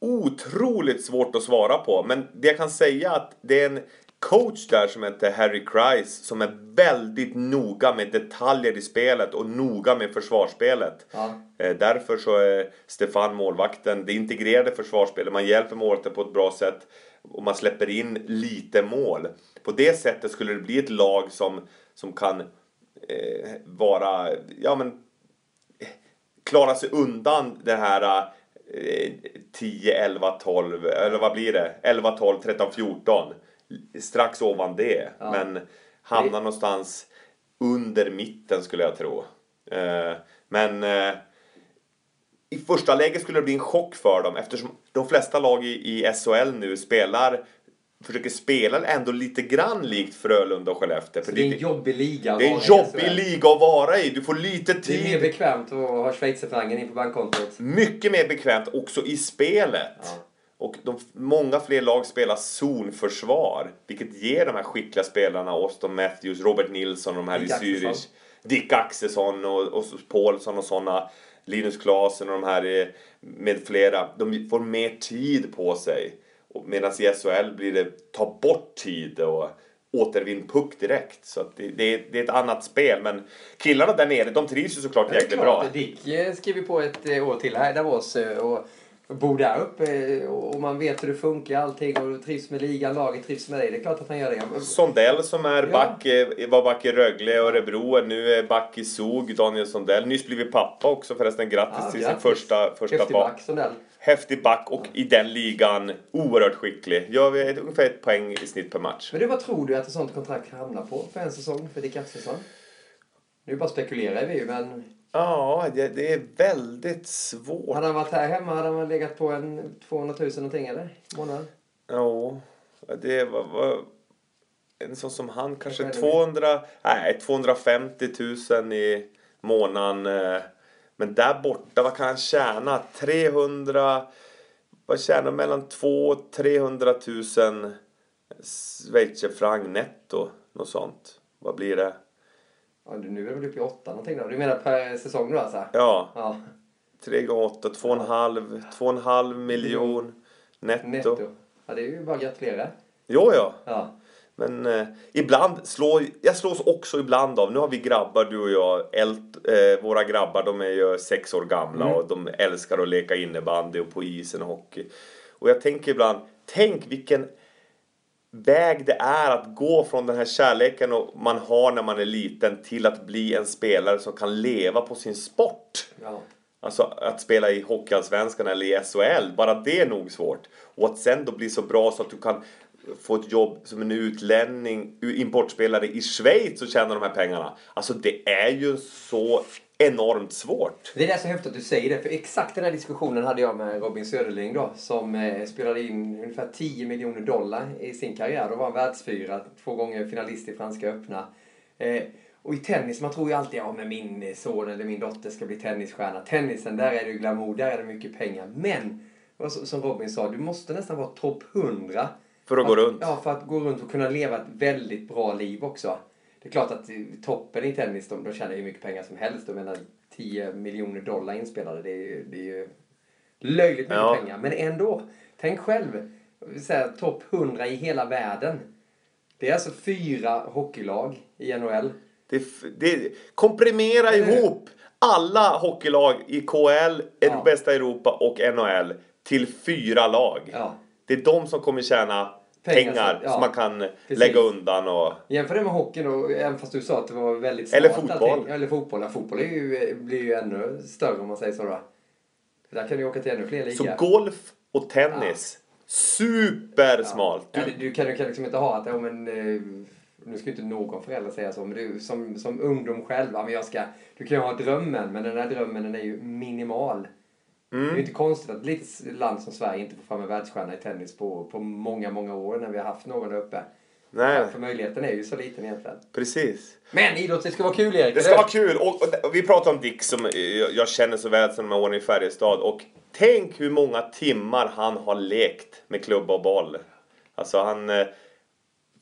Otroligt svårt att svara på, men det jag kan säga att det är en coach där som heter Harry Kreis som är väldigt noga med detaljer i spelet och noga med försvarsspelet. Ja. Eh, därför så är Stefan målvakten, det integrerade försvarsspelet, man hjälper målvakten på ett bra sätt och man släpper in lite mål. På det sättet skulle det bli ett lag som, som kan eh, vara, ja men klara sig undan det här eh, 10, 11, 12, eller vad blir det? 11, 12, 13, 14 strax ovan det. Ja. Men hamnar någonstans under mitten skulle jag tro. Eh, men eh, i första läget skulle det bli en chock för dem eftersom de flesta lag i, i SHL nu spelar försöker spela ändå lite grann likt Frölunda och Skellefteå. För det är en jobbig liga att Det är en jobbig liga att vara i. Du får lite tid. Det är mer bekvämt att ha schweizerfrancen in på bankkontot. Mycket mer bekvämt också i spelet. Ja. Och de, många fler lag spelar zonförsvar. Vilket ger de här skickliga spelarna, Auston Matthews, Robert Nilsson och de här Dick i Zürich. Dick Axelsson och, och Paulsson och sådana. Linus Klasen och de här med flera. De får mer tid på sig. Medan i SHL blir det ta bort tid och återvinn puck direkt. Så det, det, det, är ett annat spel. Men killarna där nere, de trivs ju såklart jäkligt bra. Dick eh, skriver på ett eh, år till här i Davos. Eh, och bo där uppe och man vet hur det funkar allting och trivs med ligan, laget trivs med dig. Det är klart att han gör det. Sondell som är ja. back, var back i Rögle och Örebro, nu är back i Zug, Daniel Sondell. Nyss blivit pappa också förresten. Grattis ja, till grattis. sin första, första Häftig back Sondell. Häftig back och ja. i den ligan oerhört skicklig. Gör vi ungefär ett poäng i snitt per match. Men du, vad tror du att ett sånt kontrakt hamnar på för en säsong för Dick Axelsson? Nu bara spekulerar vi ju men Ja, det, det, är väldigt svårt. Hade han varit här hemma hade han legat på en 200 000 någonting eller? Månad? Ja, det var, var en sån som han kanske 200, nej 250 000 i månaden. Eh, men där borta, vad kan han tjäna? 300, vad tjänar mellan 200 och 300 000 schweizerfranc netto? Något sånt. Vad blir det? Ja, nu är det väl uppe i åtta någonting då? Du menar per säsong då alltså? Ja. ja. Tre gånger åtta, två och en halv, två och en halv miljon netto. netto. Ja, det är ju bara att gratulera. Jo, ja. ja. Men eh, ibland slår, jag slås också ibland av, nu har vi grabbar du och jag, ält, eh, våra grabbar de är ju sex år gamla mm. och de älskar att leka innebandy och på isen och hockey. Och jag tänker ibland, tänk vilken väg det är att gå från den här kärleken man har när man är liten till att bli en spelare som kan leva på sin sport. Ja. Alltså att spela i Hockeyallsvenskan eller i SHL, bara det är nog svårt. Och att sen då bli så bra så att du kan få ett jobb som en utlänning, importspelare i Schweiz och tjäna de här pengarna. Alltså det är ju så enormt svårt. Det är så häftigt att du säger det. För exakt den här diskussionen hade jag med Robin Söderling då. Som eh, spelade in ungefär 10 miljoner dollar i sin karriär. Då var han världsfyra, två gånger finalist i Franska öppna. Eh, och i tennis, man tror ju alltid att ja, min son eller min dotter ska bli tennisstjärna. Tennisen, där är det ju glamour, där är det mycket pengar. Men, som Robin sa, du måste nästan vara topp 100. För att, att gå runt? Ja, för att gå runt och kunna leva ett väldigt bra liv också. Det är klart att toppen i tennis, de, de tjänar hur mycket pengar som helst. Jag menar 10 miljoner dollar inspelade, det är ju, det är ju löjligt mycket Ja. pengar. Men ändå, tänk själv, topp 100 i hela världen. Det är alltså fyra hockeylag i NHL. Det, det, komprimera hur? ihop alla hockeylag i KL, Ja. bästa Europa och NHL till fyra lag. Ja. Det är de som kommer tjäna Pengar ja. som man kan Precis. lägga undan och... Jämför det med hockeyn då, även fast du sa att det var väldigt Eller fotboll. allting. Eller fotboll. Ja, fotboll är ju, blir ju ännu större om man säger så då. Där kan du åka till ännu fler Så ligor. golf och tennis, supersmalt. Ja, Du, du, du, kan, du kan liksom inte ha att, ja, men, eh, nu ska inte någon förälder säga så, men du som, som ungdom själv, men jag ska, du kan ju ha drömmen, men den här drömmen den är ju minimal. Mm. Det är ju inte konstigt att ett litet land som Sverige inte får fram en världsstjärna i tennis på, på många, många år när vi har haft någon där uppe. nej, För möjligheten är ju så liten egentligen. precis. Men idrott, det ska vara kul Erik. Det ska vara kul. Och, och, vi pratar om Dick som eh, jag, jag känner så väl sedan de här åren i Färjestad. Och tänk hur många timmar han har lekt med klubba och boll. Alltså han... eh,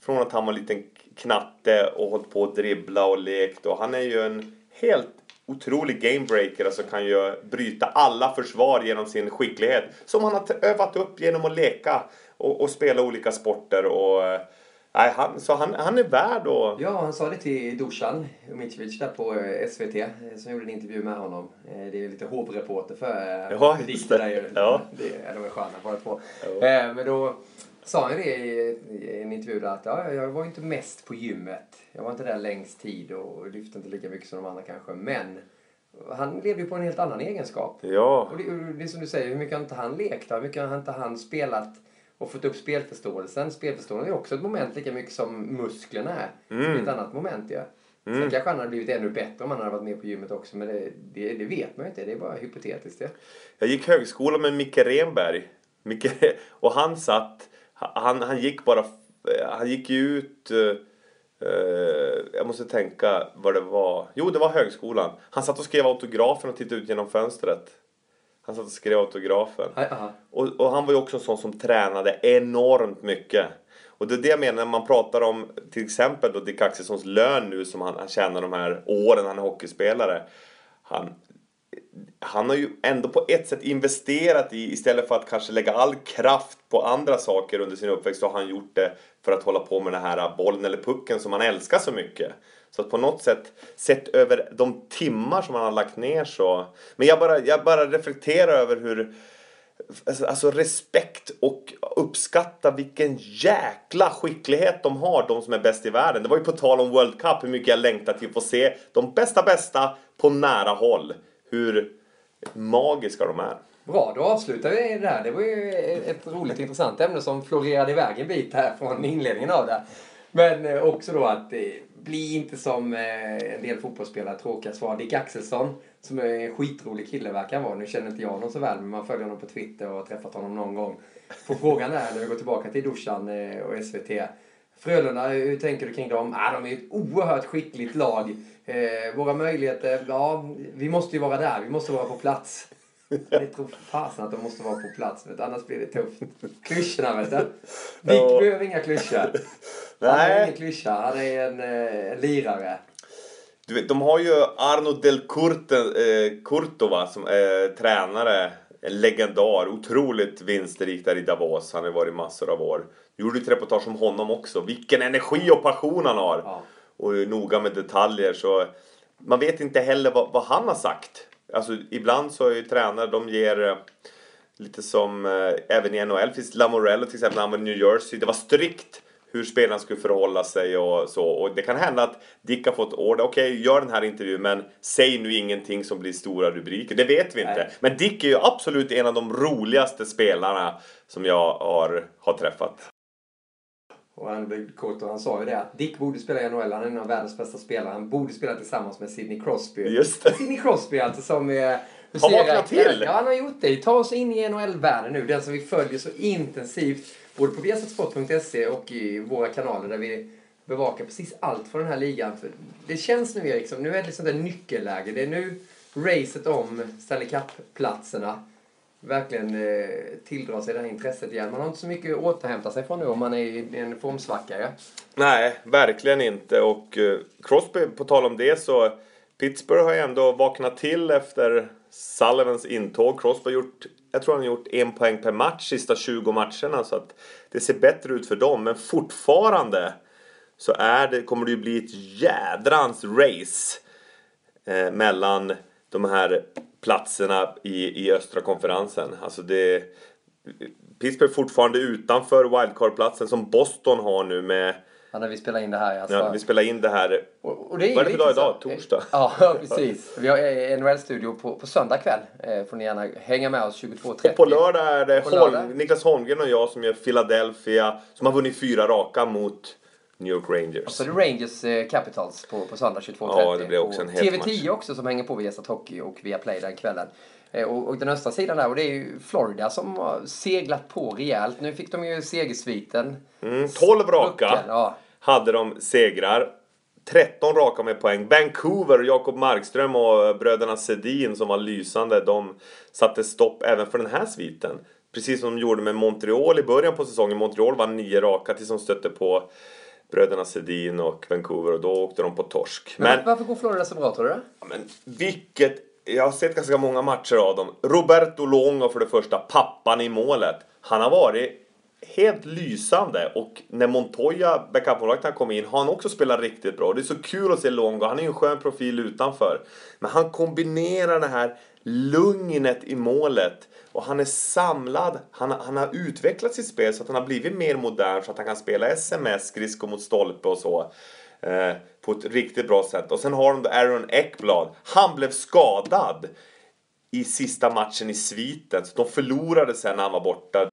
Från att han var en liten knatte och hållit på att dribbla och lekt. Och han är ju en helt otrolig gamebreaker. Alltså kan ju bryta alla försvar genom sin skicklighet. Som han har övat upp genom att leka och, och spela olika sporter. Och, eh, nej, han, så han, han är värd att... Ja, han sa det till Dusan Umicevic där på eh, SVT eh, som gjorde en intervju med honom. Det är lite hovreporter för Ja, för där ju. Ja. Det, de är sköna båda två. Ja. Men då sa han det i i en intervju att ja, jag var inte mest på gymmet. Jag var inte där längst tid och lyfte inte lika mycket som de andra kanske. Men han levde ju på en helt annan egenskap. Ja. Och det, det är som du säger, hur mycket har inte han lekt? Hur mycket har inte han spelat och fått upp spelförståelsen? Spelförståelsen är också ett moment lika mycket som musklerna är. Det är ett annat moment. Ja. Sen kanske han hade blivit ännu bättre om han hade varit med på gymmet också. Men det, det, det vet man ju inte. Det är bara hypotetiskt det. Jag gick högskola med Micke Renberg. Micke, och han satt, han, han gick bara, han gick ju ut, eh, eh, jag måste tänka vad det var. Jo, det var högskolan. Han satt och skrev autografen och tittade ut genom fönstret. Han satt och skrev autografen. Aha. Och, och han var ju också en sån som tränade enormt mycket. Och det är det jag menar när man pratar om till exempel då Dick Axelssons lön nu som han, han tjänar de här åren han är hockeyspelare. Han, han har ju ändå på ett sätt investerat i, istället för att kanske lägga all kraft på andra saker under sin uppväxt, så har han gjort det för att hålla på med den här bollen eller pucken som han älskar så mycket. Så att på något sätt, sett över de timmar som han har lagt ner så... Men jag bara, jag bara reflekterar över hur... Alltså, alltså respekt och uppskatta vilken jäkla skicklighet de har, de som är bäst i världen. Det var ju på tal om World Cup, hur mycket jag längtar till att få se de bästa bästa på nära håll. Hur magiska de är. Bra, då avslutar vi det här. Det var ju ett roligt intressant ämne som florerade iväg en bit här från inledningen av det. Men eh, också då att eh, bli inte som eh, en del fotbollsspelare, tråkiga svar. Dick Axelsson, som är en skitrolig kille verkar han vara. Nu känner inte jag honom så väl, men man följer honom på Twitter och har träffat honom någon gång. På frågan är, när vi går tillbaka till Dusan och SVT. Frölunda, hur tänker du kring dem? Ah, de är ett oerhört skickligt lag. Eh, våra möjligheter, ja, vi måste ju vara där. Vi måste vara på plats. Jag tror fasen att de måste vara på plats, vet du, annars blir det tufft. Klyschorna vet du. Dick Ja. behöver inga klyschor. Han Nej. är ingen klyscha, han är en eh, lirare. Du vet, de har ju Arno del Curte, eh, som är tränare. En legendar, otroligt vinsterik där i Davos. Han har varit massor av år. Gjorde ett reportage om honom också. Vilken energi och passion han har. Ja. Och är noga med detaljer. Så man vet inte heller vad, vad han har sagt. Alltså ibland så är ju tränare, de ger eh, lite som eh, även i NHL finns Lamorello till exempel han var i New Jersey. Det var strikt hur spelarna skulle förhålla sig och så. Och det kan hända att Dick har fått order. Okej, gör den här intervjun men säg nu ingenting som blir stora rubriker. Det vet vi inte. Nej. Men Dick är ju absolut en av de roligaste spelarna som jag har, har träffat. Och han, blev kort och han sa ju det att Dick borde spela i NHL, han är en av världens bästa spelare. Han borde spela tillsammans med Sidney Crosby. Just det. Sidney Crosby alltså som är... Har vaknat till. Ja, han har gjort det. Ta oss in i NHL-världen nu. Den som vi följer så intensivt. Både på viasatsport.se och i våra kanaler där vi bevakar precis allt från den här ligan. För det känns nu Erik som, nu är det liksom det nyckelläge. Det är nu racet om Stanley Cup-platserna verkligen eh, tilldra sig det här intresset igen. Man har inte så mycket att återhämta sig från nu om man är i en formsvacka. Nej, verkligen inte. Och eh, Crosby, på tal om det så Pittsburgh har ju ändå vaknat till efter Sullivans intåg. Crosby har gjort, jag tror han har gjort en poäng per match sista 20 matcherna så att det ser bättre ut för dem. Men fortfarande så är det, kommer det ju bli ett jädrans race eh, mellan de här platserna i, i östra konferensen. Alltså det... Pittsburgh fortfarande utanför wildcard-platsen som Boston har nu med Ja, när vi spelar in det här. Alltså. Ja, vi spelar in det här. Och, och det är Vad är det för dag idag? Torsdag? Ja, precis. Vi har eh, NHL-studio på, på söndag kväll. Eh, får ni gärna hänga med oss 22.30. Och på lördag är det På Holm, lördag. Niklas Holmgren och jag som gör Philadelphia som har vunnit fyra raka mot New York Rangers. Och så är det Rangers eh, Capitals på, på söndag 22.30. Ja, det blir också en Och het TV10 match. också som hänger på via Sat Hockey och via Play den kvällen. Eh, och, och den östra sidan där, och det är ju Florida som har seglat på rejält. Nu fick de ju segersviten. Mm, 12 raka ja. hade de segrar. 13 raka med poäng. Vancouver, Jakob Markström och bröderna Sedin som var lysande. De satte stopp även för den här sviten. Precis som de gjorde med Montreal i början på säsongen. Montreal vann nio raka tills de stötte på bröderna Sedin och Vancouver och då åkte de på torsk. Men, varför går Florida så bra tror du? Ja, Men vilket... Jag har sett ganska många matcher av dem. Roberto Longo för det första, pappan i målet. Han har varit helt lysande och när Montoya, backupmålvakten, kom in har han också spelat riktigt bra. Det är så kul att se Longo. Han är ju en skön profil utanför. Men han kombinerar det här lugnet i målet och han är samlad. Han, han har utvecklat sitt spel så att han har blivit mer modern så att han kan spela sms, skridskor mot stolpe och så. Eh, på ett riktigt bra sätt. Och sen har de Aaron Ekblad. Han blev skadad i sista matchen i sviten. Så de förlorade sen när han var borta.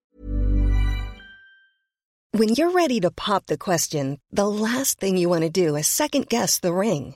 When you're ready to pop the question, the last thing you want to do is second guess the ring.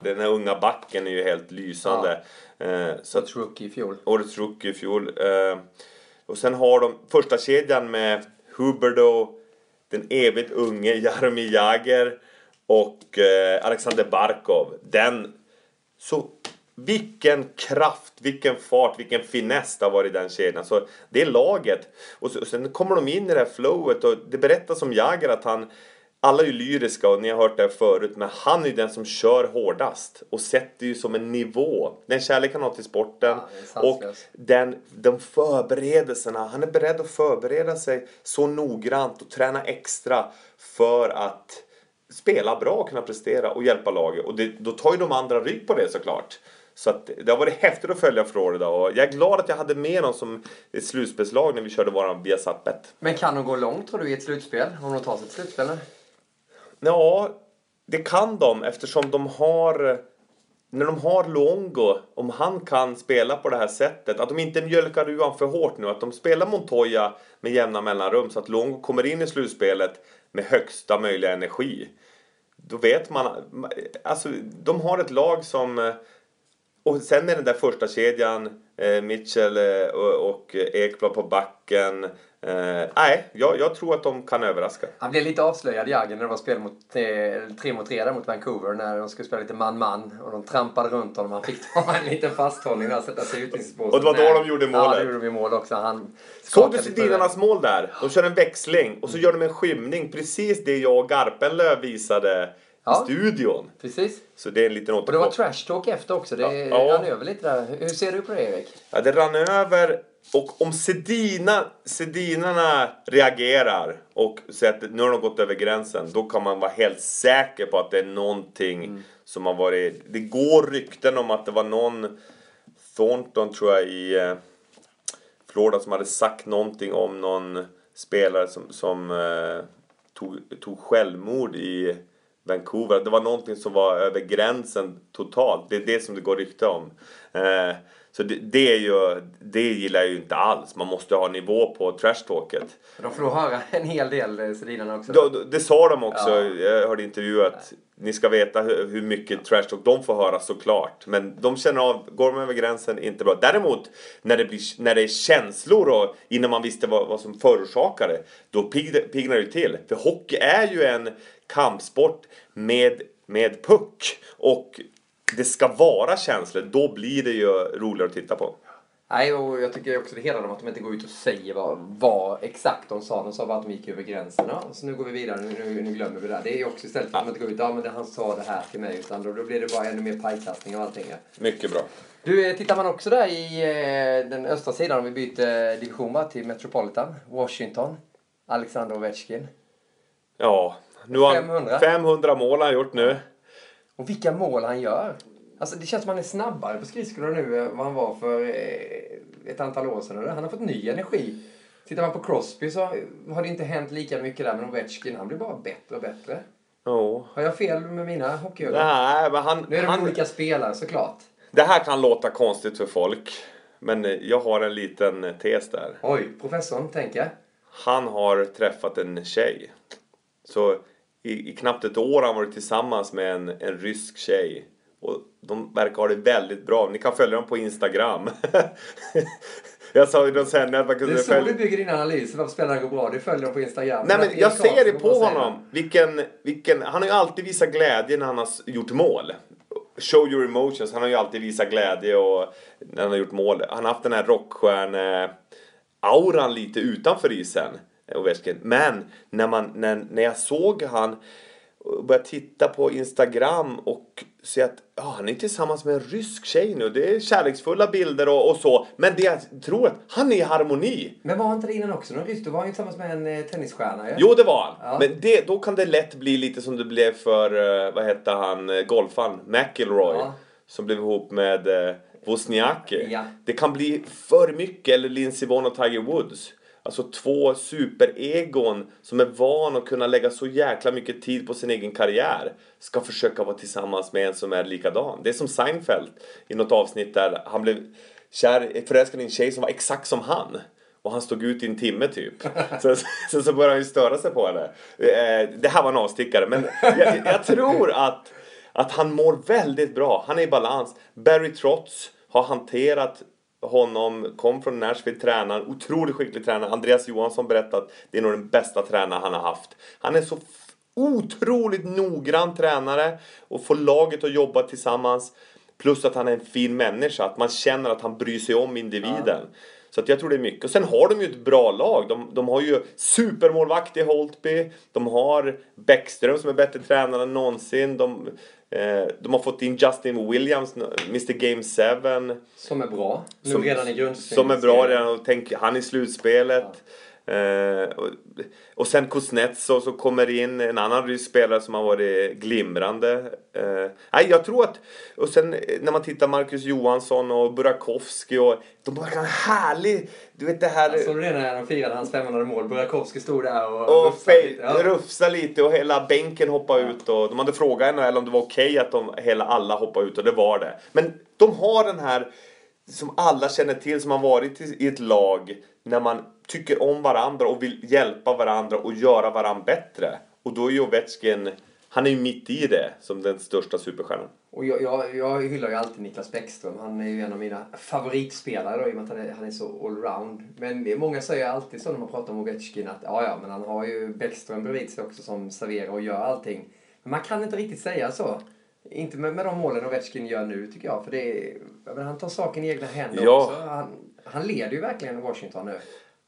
Den här unga backen är ju helt lysande. Eh, så att, Årets rookie i fjol. årets rookie i fjol. Eh, och sen har de första kedjan med Huberdo, den evigt unge Jaromir Jagr och eh, Alexander Barkov. Den... Så vilken kraft, vilken fart, vilken finess det har varit i den kedjan. Så det är laget. Och, så, och sen kommer de in i det här flowet och det berättas om Jagr att han alla är ju lyriska och ni har hört det här förut men han är ju den som kör hårdast och sätter ju som en nivå. Den kärlek han har till sporten Ja, och den, de förberedelserna. Han är beredd att förbereda sig så noggrant och träna extra för att spela bra och kunna prestera och hjälpa laget. Och det, då tar ju de andra rygg på det såklart. Så att det har varit häftigt att följa Florida och jag är glad att jag hade med dem som ett slutspelslag när vi körde våran Viasat-bet. Men kan de gå långt tror du i ett slutspel? Om de tar sig ett slutspel? Ja, det kan de eftersom de har... När de har Longo, om han kan spela på det här sättet, att de inte mjölkar ur för hårt nu, att de spelar Montoya med jämna mellanrum så att Longo kommer in i slutspelet med högsta möjliga energi. Då vet man, alltså de har ett lag som... Och sen är den där första kedjan eh, Mitchell eh, och Ekblad på backen. Eh, nej, jag, jag tror att de kan överraska. Han blev lite avslöjad Jagger när det var spel mot, eh, tre mot tre där mot Vancouver när de skulle spela lite man-man och de trampade runt honom. Han fick ta en liten fasthållning där sätta sig i utvisningsbåset. Och det var då de gjorde Ja, målet. det gjorde de mål också. Han Såg du Sedinarnas mål där? De kör en växling och så gör de en skymning. Precis det jag och Garpenlöv visade Ja. i studion. Precis. Så det är en liten Och det var trash talk efter också. Det Ja. rann över lite där. Hur ser du på det Erik? Ja, det rann över och om Sedina, Sedinarna reagerar och säger att nu har de gått över gränsen, då kan man vara helt säker på att det är någonting som har varit... Det går rykten om att det var någon Thornton tror jag i eh, Florida som hade sagt någonting om någon spelare som, som eh, tog, tog självmord i Vancouver. Det var någonting som var över gränsen totalt. Det är det som det går rykte om. Eh, så det, det, är ju, det gillar jag ju inte alls. Man måste ha nivå på trashtalket. De får nog höra en hel del, eh, Sedinarna också. Då, det sa de också. Ja. Jag hörde intervju att ni ska veta hur, hur mycket trashtalk de får höra såklart. Men de känner av, går de över gränsen, inte bra. Däremot när det, blir, när det är känslor och innan man visste vad, vad som förorsakar det. Då pigg- piggnar det till. För hockey är ju en kampsport med, med puck. Och det ska vara känslor. Då blir det ju roligare att titta på. Nej, och jag tycker också det hedrar dem att de inte går ut och säger vad, vad exakt de sa. De sa bara att de gick över gränsen. Ja, så nu går vi vidare, nu, nu, glömmer vi det. Det är ju också istället för att de inte går ut, ja men det, han sa det här till mig. Utan då, då blir det bara ännu mer pajkastning av allting. Mycket bra. Du, eh, tittar man också där i eh, den östra sidan om vi byter division till Metropolitan, Washington, Alexander Ovechkin. Ja, nu har 500. han 500 mål har han gjort nu. Och vilka mål han gör! Alltså det känns som han är snabbare på skridskorna nu än vad han var för eh, ett antal år sedan. Han har fått ny energi. Tittar man på Crosby så har det inte hänt lika mycket där, men Ovechkin han blir bara bättre och bättre. Ja. Har jag fel med mina hockeyögon? Nej, men han... Nu är det han olika spelare såklart. Det här kan låta konstigt för folk. Men jag har en liten tes där. Oj, professorn tänker. Han har träffat en tjej. Så i, i knappt ett år har han varit tillsammans med en, en rysk tjej. Och de verkar ha det väldigt bra. Ni kan följa dem på Instagram. jag sa ju någon sändning att man Det kunde är så du följa... bygger din analys, varför spelarna går bra. Du följer dem på Instagram. Nej men Därför jag ser det på honom. Vilken, vilken, han har ju alltid visat glädje när han har gjort mål. Show your emotions. Han har ju alltid visat glädje och när han har gjort mål. Han har haft den här rockstjärne-auran lite utanför isen. Ovechkin. Men när, man, när, när jag såg han och började titta på Instagram och se att ja, han är tillsammans med en rysk tjej nu. Det är kärleksfulla bilder och, och så. Men det jag tror att han är i harmoni. Men var han inte det innan också? Ryss? Du var ju tillsammans med en eh, tennisstjärna ju. Jo, det var han. Ja. Men det, då kan det lätt bli lite som det blev för, eh, vad hette han, eh, golfaren, McIlroy. Ja. Som blev ihop med eh, Wozniacki. Ja. Det kan bli för mycket, eller Lindsey Vonn och Tiger Woods. Alltså två superegon som är van att kunna lägga så jäkla mycket tid på sin egen karriär ska försöka vara tillsammans med en som är likadan. Det är som Seinfeld i något avsnitt där han blev kär, förälskad i en tjej som var exakt som han. Och han stod ut i en timme typ. Så, så, så började han ju störa sig på henne. Eh, Det här var en avstickare men jag, jag tror att, att han mår väldigt bra. Han är i balans. Barry Trotz har hanterat honom, kom från Nashville, tränaren, otroligt skicklig tränare. Andreas Johansson berättat att det är nog den bästa tränare han har haft. Han är så otroligt noggrann tränare och får laget att jobba tillsammans. Plus att han är en fin människa, att man känner att han bryr sig om individen. Så att jag tror det är mycket. Och sen har de ju ett bra lag. De, de har ju supermålvakt i Holtby. De har Bäckström som är bättre tränare än någonsin. De, de har fått in Justin Williams, Mr Game 7. Som är bra. Nu Som, redan i grundserien. som är bra redan och tänk, han i slutspelet. Eh, och, och sen Kuznetsov så kommer in en annan rysk spelare som har varit glimrande. Eh, nej, jag tror att... Och sen eh, när man tittar Marcus Johansson och Burakovsky och... De har en härlig... Du vet det här... Såg du det när de firade hans 500 mål? Burakovsky stod där och, och rufsade lite. Ja. rufsa lite och hela bänken hoppade ut och de hade frågat NHL om det var okej att de, hela alla hoppade ut och det var det. Men de har den här som alla känner till som har varit i ett lag när man tycker om varandra och vill hjälpa varandra och göra varandra bättre. Och då är ju Ovechkin, han är ju mitt i det som den största superstjärnan. Och jag, jag, jag hyllar ju alltid Niklas Bäckström. Han är ju en av mina favoritspelare då, i och med att han är, han är så allround. Men många säger alltid så när man pratar om Ovechkin att ja, ja, men han har ju Bäckström bredvid sig också som serverar och gör allting. Men man kan inte riktigt säga så. Inte med, med de målen Ovechkin gör nu tycker jag. För det är, han tar saken i egna händer Ja. också. Han, han leder ju verkligen Washington nu.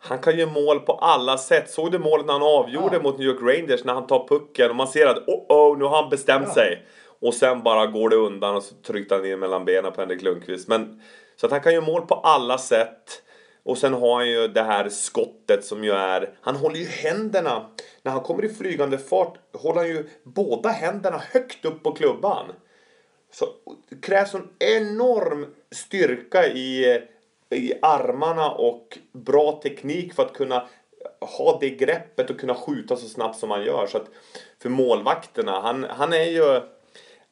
Han kan ju mål på alla sätt. Såg du målet när han avgjorde Ja. mot New York Rangers när han tar pucken och man ser att oh, oh nu har han bestämt Ja. sig. Och sen bara går det undan och så tryckte han in mellan benen på Henrik Lundqvist. Men, så att han kan ju mål på alla sätt. Och sen har han ju det här skottet som ju är... Han håller ju händerna... När han kommer i flygande fart håller han ju båda händerna högt upp på klubban. Så det krävs en enorm styrka i, i armarna och bra teknik för att kunna ha det greppet och kunna skjuta så snabbt som han gör. Så att för målvakterna, han, han är ju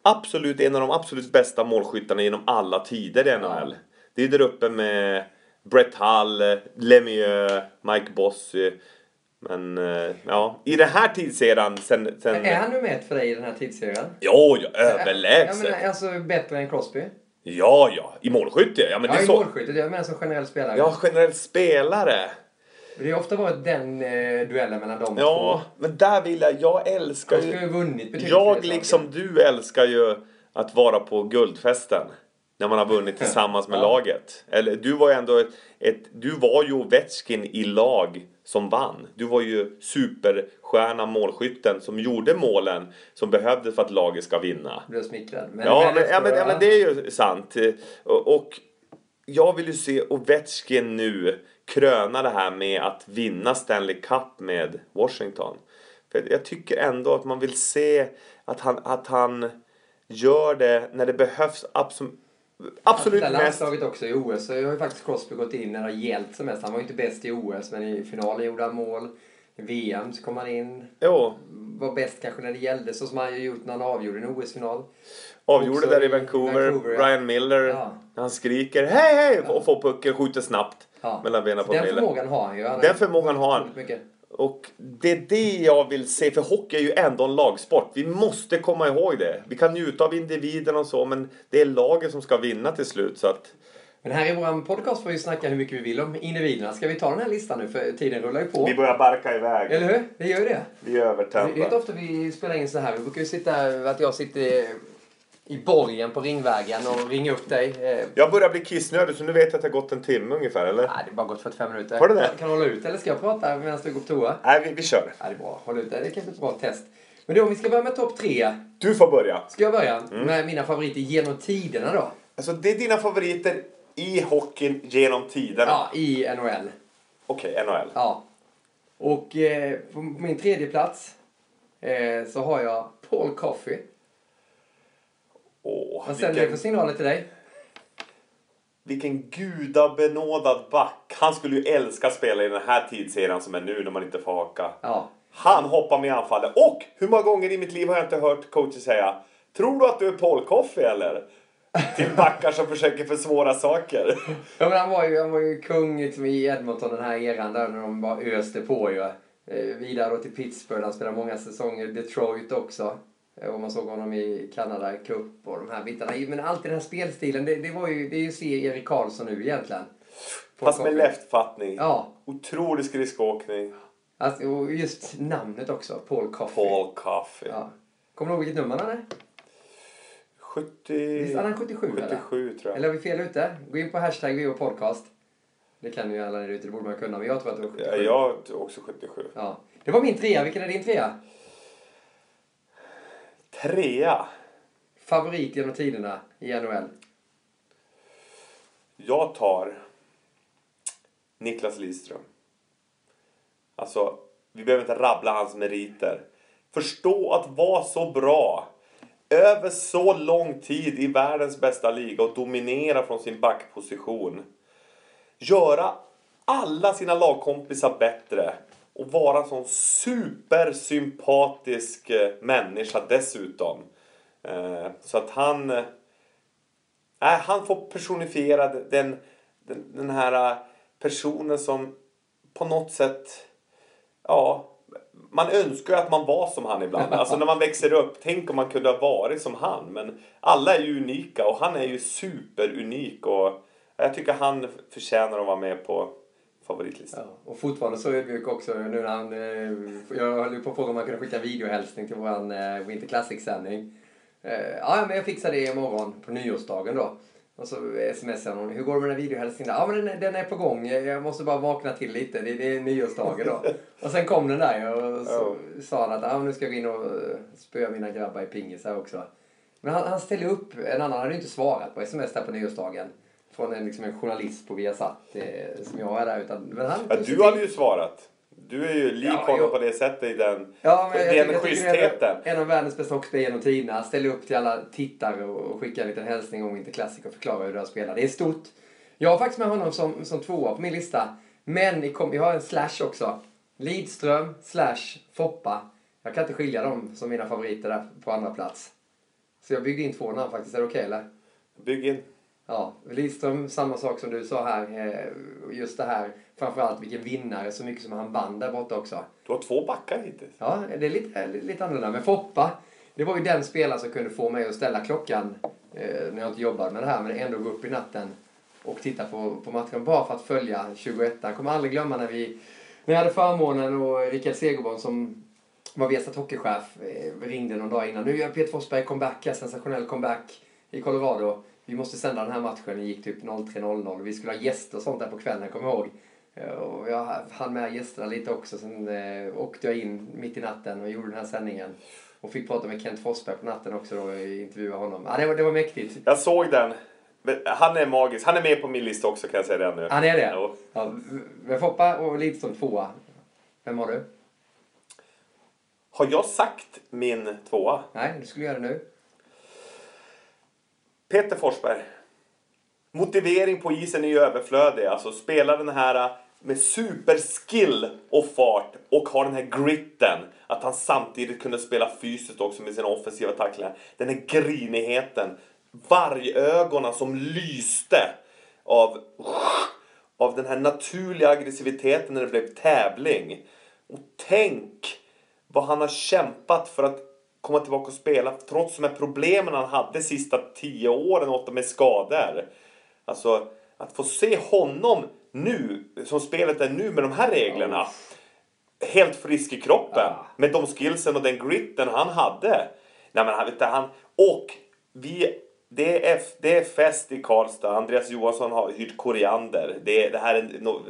absolut en av de absolut bästa målskyttarna genom alla tider i NHL. Det är där uppe med Brett Hull, Lemieux, Mike Bossy. Men eh, ja, i den här tidsserien sen... sen Är han nummer ett för dig i den här tidsserien? Ja, ja, Ja, överlägset. men alltså bättre än Crosby? Ja, ja, i målskytte. Ja, men Ja, det är i så. målskyttet. Jag menar som generell spelare. Ja, generellt spelare. Det har ofta varit den eh, duellen mellan de Ja, men där vill jag... Jag älskar två. Ska ju vunnit Jag liksom saker. du älskar ju att vara på guldfesten. När man har vunnit tillsammans med Ja. laget. Eller du var ju ändå ett, ett... Du var ju Ovechkin i lag som vann. Du var ju superstjärna målskytten som gjorde målen som behövdes för att laget ska vinna. Blev smickrad. Men Ja men ja, men, ja, men det är ju sant. Och, och jag vill ju se Ovechkin nu kröna det här med att vinna Stanley Cup med Washington. För jag tycker ändå att man vill se att han, att han gör det när det behövs absolut, absolut mest. landslaget också i OS så har ju faktiskt Crosby gått in när det har gällt som mest. Han var ju inte bäst i OS men i finalen gjorde han mål. I VM så kom han in. Jo, Var bäst kanske när det gällde så som han ju gjort när han avgjorde en OS-final. avgjorde Också där i Vancouver. Vancouver, ja. Ryan Miller. Ja. Han skriker hej hej och får pucken, skjuter snabbt Ja. mellan benen på Den Miller. förmågan har han ju. Han Den förmågan har han. Mycket. Och det är det jag vill se, för hockey är ju ändå en lagsport. Vi måste komma ihåg det. Vi kan njuta av individen och så, men det är laget som ska vinna till slut. Så att, Men här i vår podcast får vi snacka hur mycket vi vill om individerna. Ska vi ta den här listan nu? För tiden rullar ju på. vi börjar barka iväg. Eller hur? Det gör ju det. Vi är Det är övertända. inte ofta vi spelar in så här. Vi brukar ju sitta, att jag sitter i borgen på Ringvägen och ringer upp dig. Eh, Jag börjar bli kissnödig, så nu vet jag att det har gått en timme ungefär, eller? Nej, det har bara gått 45 minuter. Har det det? Kan du hålla ut eller ska jag prata medan du går på toa? Nej, vi, vi kör. Ja, det är bra. Håll ut det. Det kan bli ett bra test. Men då om vi ska börja med topp tre. Du får börja. Ska jag börja Mm. med mina favoriter genom tiderna då? Alltså, det är dina favoriter i hockeyn genom tiderna. Ja, i NHL. Okej, NHL. Ja. Och eh, på min tredje plats eh, så har jag Paul Coffey. Åh, Vad sänder det för vilken, signaler till dig? vilken gudabenådad back. Han skulle ju älska att spela i den här tidsserien som är nu när man inte får haka. Ja. Han hoppar med i anfallet. Och hur många gånger i mitt liv har jag inte hört coacher säga Tror du att du är Paul Coffey eller? Till backar som försöker försvåra saker. Ja, men han, var ju, han var ju kung liksom, i Edmonton den här eran där när de bara öste på ju. Eh, vidare till Pittsburgh, han spelade många säsonger. Detroit också. Eh, och man såg honom i Canada Cup och de här bitarna. Men alltid den här spelstilen, det, det var ju, det är ju se Erik Karlsson nu egentligen. Fast med leftfattning. Ja. Otrolig skridskoåkning. Alltså, och just namnet också, Paul Coffey. Paul Coffey. Ja. Kommer du ihåg vilket nummer han hade? 70... Visst han 77 eller? 77 tror jag. Eller är vi fel ute? Gå in på hashtag VO podcast. Det kan ju alla där ute, det borde man kunna. Men jag tror att det var 77. Ja, jag också 77. Ja. Det var min trea. Vilken är din trea? Trea. Favorit genom tiderna i NHL? Jag tar Niklas Lidström. Alltså, vi behöver inte rabbla hans meriter. Förstå att vara så bra över så lång tid i världens bästa liga och dominera från sin backposition. Göra alla sina lagkompisar bättre och vara en sån supersympatisk eh, människa dessutom. Eh, så att han... Eh, nej, han får personifiera den, den, den här personen som på något sätt... Ja, man önskar ju att man var som han ibland. Alltså när man växer upp, tänk om man kunde ha varit som han. Men alla är ju unika och han är ju superunik. Och jag tycker han förtjänar att vara med på favoritlistan. Ja. Och fortfarande så ödmjuk också nu när han... Eh, jag höll ju på att fråga om man kunde skicka videohälsning till våran eh, Winter Classic-sändning. Eh, ja, men jag fixar det imorgon på nyårsdagen då. Och så smsar hon, hur går det med den här videohälsningen? Ja, men den, är- den är på gång. Jag måste bara vakna till lite. Det, det är nyårsdagen då. och sen kom den där och så sa han att ah, nu ska jag gå in och eh, spöa mina grabbar i pingis här också. Men han, han ställde upp. En annan hade ju inte svarat på sms där på nyårsdagen. Från en, liksom en journalist på Viasat eh, som jag är där. Utan, men han Ja, du hade ju svarat. Du är ju lik Ja, honom på det sättet i den, Ja, men den jag schystheten. är en av världens bästa hockeyspelare genom tiderna. Ställer upp till alla tittare och och skickar en liten hälsning om inte klassiker och förklarar hur han spelar. Det är stort. Jag har faktiskt med honom som, som tvåa på min lista. Men kom, jag har en slash också. Lidström slash Foppa. Jag kan inte skilja dem som mina favoriter där på andra plats. Så jag byggde in två namn faktiskt. Är det okej eller? Bygg in. Ja, Lidström, samma sak som du sa här. eh, Just det här, framförallt vilken vinnare, så mycket som han vann där borta också. Du har två backar hittills. Ja, det är lite, lite annorlunda. Men Foppa, det var ju den spelaren som kunde få mig att ställa klockan eh, när jag inte jobbade med det här, men ändå gå upp i natten och titta på, på matchen bara för att följa 21 Jag kommer aldrig glömma när vi när jag hade förmånen och Rickard Segerborn som var Viasat hockeychef eh, ringde någon dag innan. Nu gör Peter Forsberg comeback, sensationell comeback i Colorado. Vi måste sända den här matchen. Det gick typ 03.00. Vi skulle ha gäster och sånt där på kvällen, kommer jag ihåg. Eh, Och jag hann med gästerna lite också. Sen eh, åkte jag in mitt i natten och gjorde den här sändningen. Och fick prata med Kent Forsberg på natten också då och intervjua honom. Ja, det, var, det var mäktigt. Jag såg den. Han är magisk. Han är med på min lista också kan jag säga det nu. Han är det? Ja, med Foppa och Lidström tvåa. Vem har du? Har jag sagt min tvåa? Nej, du skulle göra det nu. Peter Forsberg. Motivering på isen är ju överflödig. Alltså spela den här eh, med superskill och fart och ha den här gritten. Att han samtidigt kunde spela fysiskt också med sina offensiva tacklingar. Den här grinigheten. Vargögonen som lyste av, av den här naturliga aggressiviteten när det blev tävling. Och tänk vad han har kämpat för att komma tillbaka och spela trots de här problemen han hade sista tio åren, åtta med skador. Alltså, att få se honom nu, som spelet är nu med de här reglerna. Helt frisk i kroppen. Med de skillsen och den gritten han hade. Nej men han, vet du, han och vi, det är, det är fest i Karlstad. Andreas Johansson har hyrt koriander. Det, det här är no,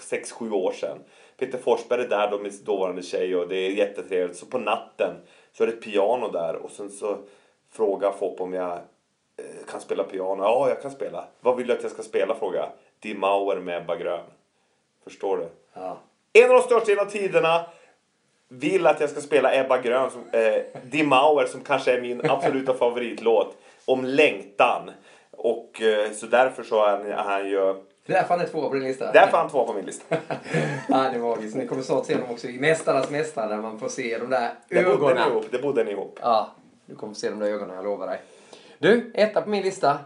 sex sju år sedan. Peter Forsberg är där då med dåvarande tjej och det är jättetrevligt. Så på natten så är det ett piano där och sen så frågar Fopp om jag eh, kan spela piano. Ja, jag kan spela. Vad vill du att jag ska spela? frågar jag. Mauer med Ebba Grön. Förstår du? Ja. En av de största genom tiderna vill att jag ska spela Ebba Grön, som, eh, Die Mauer, som kanske är min absoluta favoritlåt. Om längtan. Och så så därför så är han, är han ju... Det är därför han är tvåa på din lista. Därför är han två på min lista. ja, det är magiskt. Ni kommer snart se honom också i Mästarnas Mästare där man får se de där Det bodde ni ögonen. ihop. Det bodde ni ihop. Ja, du kommer få se de där ögonen, jag lovar dig. Du, etta på min lista.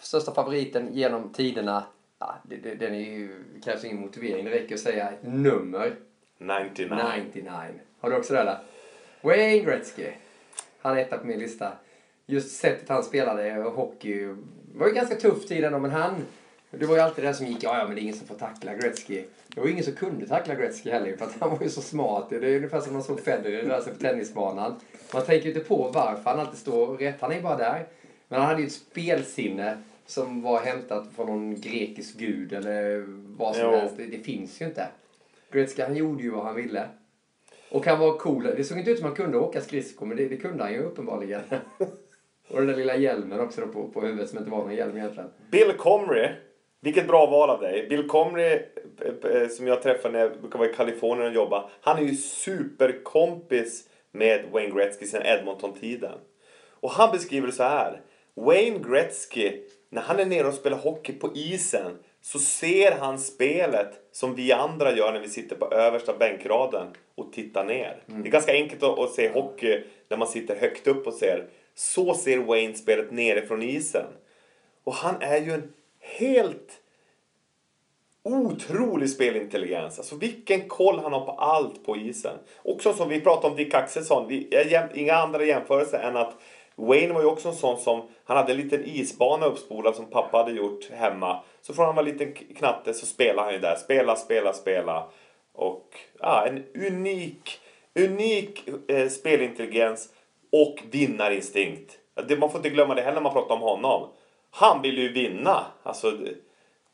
Största favoriten genom tiderna. Ja, det, det, den är ju, krävs ingen motivering. Det räcker att säga ett nummer. 99. 99. Har du också det eller? Wayne Gretzky. Han är etta på min lista. Just sättet han spelade hockey var ju ganska tuff tid ändå, men han... Det var ju alltid det som gick, ja, ja men det är ingen som får tackla Gretzky. Det var ju ingen som kunde tackla Gretzky heller, för att han var ju så smart. Det är ungefär som man såg Federer röra sig på tennisbanan. Man tänker ju inte på varför han alltid står rätt. Han är ju bara där. Men han hade ju ett spelsinne som var hämtat från någon grekisk gud eller vad som Jo. helst. Det, det finns ju inte. Gretzky han gjorde ju vad han ville. Och han var cool. Det såg inte ut som han kunde åka skridskor, men det, det kunde han ju uppenbarligen. och den där lilla hjälmen också då på, på huvudet som inte var någon hjälm egentligen. Bill Comrie. Vilket bra val av dig. Bill Comrie, eh, eh, som jag träffade när jag vara i Kalifornien och jobba. Han är ju superkompis med Wayne Gretzky sedan Edmonton-tiden. Och han beskriver det så här. Wayne Gretzky, när han är nere och spelar hockey på isen så ser han spelet som vi andra gör när vi sitter på översta bänkraden och tittar ner. Det är ganska enkelt att, se hockey när man sitter högt upp och ser. Så ser Wayne spelet nerifrån isen. Och han är ju en helt otrolig spelintelligens. Alltså vilken koll han har på allt på isen. Också som vi pratade om Dick Axelsson. Vi, jag, inga andra jämförelser än att Wayne var ju också en sån som, han hade en liten isbana uppspolad som pappa hade gjort hemma. Så från han var en liten knatte så spelade han ju där. Spela, spela, spela. Och ja, en unik, unik eh, spelintelligens och vinnarinstinkt. Det, man får inte glömma det heller när man pratar om honom. Han vill ju vinna. Alltså, det-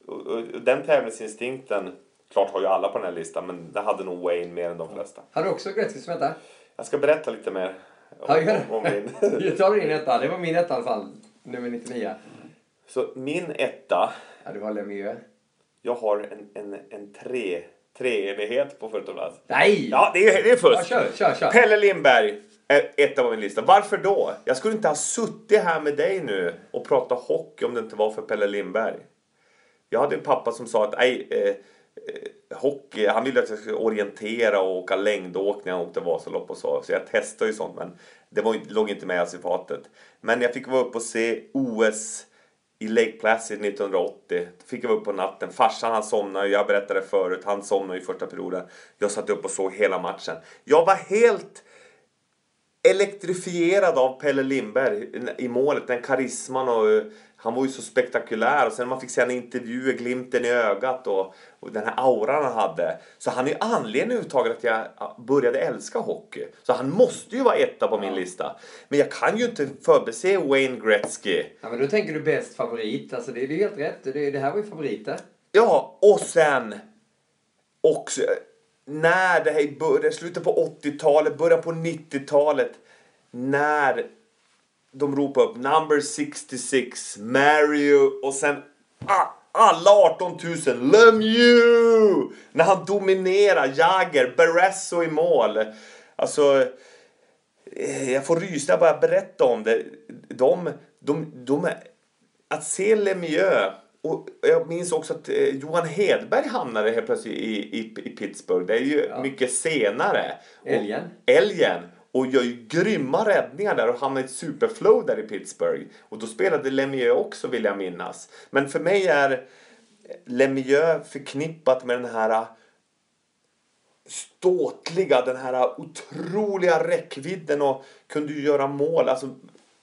och, och, och den tävlingsinstinkten, klart har ju alla på den här listan, men det hade nog Wayne mer än de flesta. Har du också Gretzky som etta? Jag ska berätta lite mer om, Ja, gör om, om min. Jag tar din etta. Det var min etta i alla fall. Nummer 99. Så min etta, Ja, du har Lemieux. jag har en, en, en tre, treenighet på första plats. Nej! Ja, det är, det är fusk. Ja, kör, kör, kör. Pelle Lindberg är etta min lista. Varför då? Jag skulle inte ha suttit här med dig nu och pratat hockey om det inte var för Pelle Lindberg. Jag hade en pappa som sa att nej, eh, eh, hockey, han ville att jag skulle orientera och åka längdåkning. Han åkte Vasalopp och så. Så jag testade ju sånt men det var, låg inte med alls i fatet. Men jag fick vara uppe och se OS i Lake Placid 1980. Då fick jag vara uppe på natten. Farsan han somnade, jag berättade förut, han somnade i första perioden. Jag satt upp och såg hela matchen. Jag var helt elektrifierad av Pelle Lindberg i målet. Den karisman och eh, han var ju så spektakulär. Och sen man fick se en intervju, glimten i ögat och, och den här auran han hade. Så han är ju anledningen överhuvudtaget att jag ja, började älska hockey. Så han måste ju vara etta på min lista. Men jag kan ju inte förbise Wayne Gretzky. Ja, men då tänker du bäst favorit. Alltså, det, det är helt rätt. Det, det här var ju favoriter. Ja, och sen också när det här började, slutet på 80-talet, början på 90-talet, när de ropade upp number 66, Mario och sen ah, alla 18 000, Lemieux! När han dominerar, Jagger, Barresso i mål. Alltså, eh, jag får rysningar bara jag berätta om det. De, de, de är, att se Lemieux och jag minns också att eh, Johan Hedberg hamnade helt plötsligt i, i, i Pittsburgh. Det är ju mycket senare. Älgen. Och, älgen. Och gör ju grymma räddningar där och hamnar i ett superflow där i Pittsburgh. Och då spelade Lemieux också vill jag minnas. Men för mig är Lemieux förknippat med den här ståtliga, den här otroliga räckvidden och kunde ju göra mål. Alltså,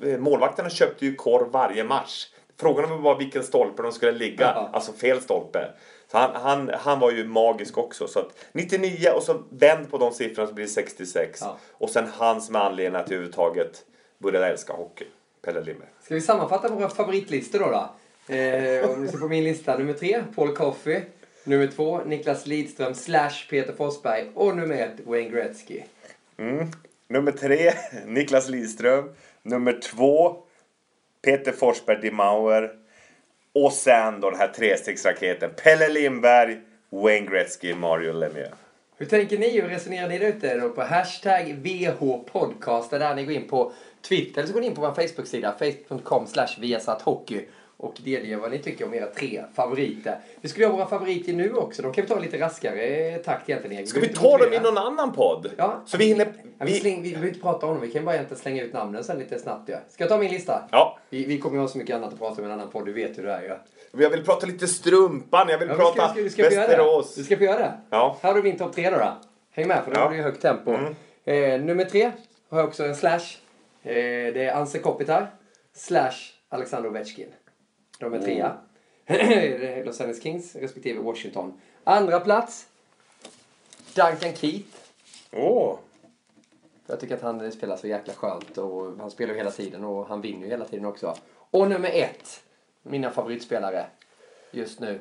eh, målvakterna köpte ju korv varje match. Frågan var bara vilken stolpe de skulle ligga, Ja. alltså fel stolpe. Så han, han, han var ju magisk också. Så att 99 och så vänd på de siffrorna så blir det 66. Ja. Och sen han som är anledningen att jag överhuvudtaget började älska hockey. Pelle Lindberg. Ska vi sammanfatta våra favoritlistor då? då? Eh, om ni ser på min lista. Nummer tre, Paul Coffey. Nummer två, Niklas Lidström slash Peter Forsberg. Och nummer ett, Wayne Gretzky. Nummer tre, Niklas Lidström. Nummer två, Peter Forsberg Dimauer. Och sen då den här trestegsraketen. Pelle Lindberg, Wayne Gretzky, Mario Lemieux. Hur tänker ni? Hur resonerar ni där ute? Då på hashtag VHpodcast. Där ni går in på Twitter eller så går ni in på vår Facebook-sida. Facebook.com slash viasathockey. Och delger vad ni tycker om era tre favoriter. Vi skulle göra våra favoriter nu också. De kan vi ta lite raskare takt egentligen. Ska vi ta dem i någon annan podd? Ja. Så vi hinner... Ja, vi, släng, vi behöver inte prata om dem. Vi kan bara egentligen slänga ut namnen sen lite snabbt. Ja. Ska jag ta min lista? Ja. Vi, vi kommer ju ha så mycket annat att prata om i en annan podd. Du vet hur det är ju. Ja. Jag vill prata lite strumpan, jag vill Ja, prata ska, vi ska, vi ska. Västerås. Du ska få göra det. Ja. Här har du min topp tre då, då. Häng med för då Ja. Mm. blir det högt tempo. Eh, nummer tre har jag också en slash. Eh, det är Anse Kopitar slash Alexander Ovechkin. De är trea. Mm. Los Angeles Kings respektive Washington. Andra plats. Duncan Keith. Åh. Jag tycker att han spelar så jäkla skönt och han spelar ju hela tiden och han vinner ju hela tiden också. Och nummer ett, mina favoritspelare just nu,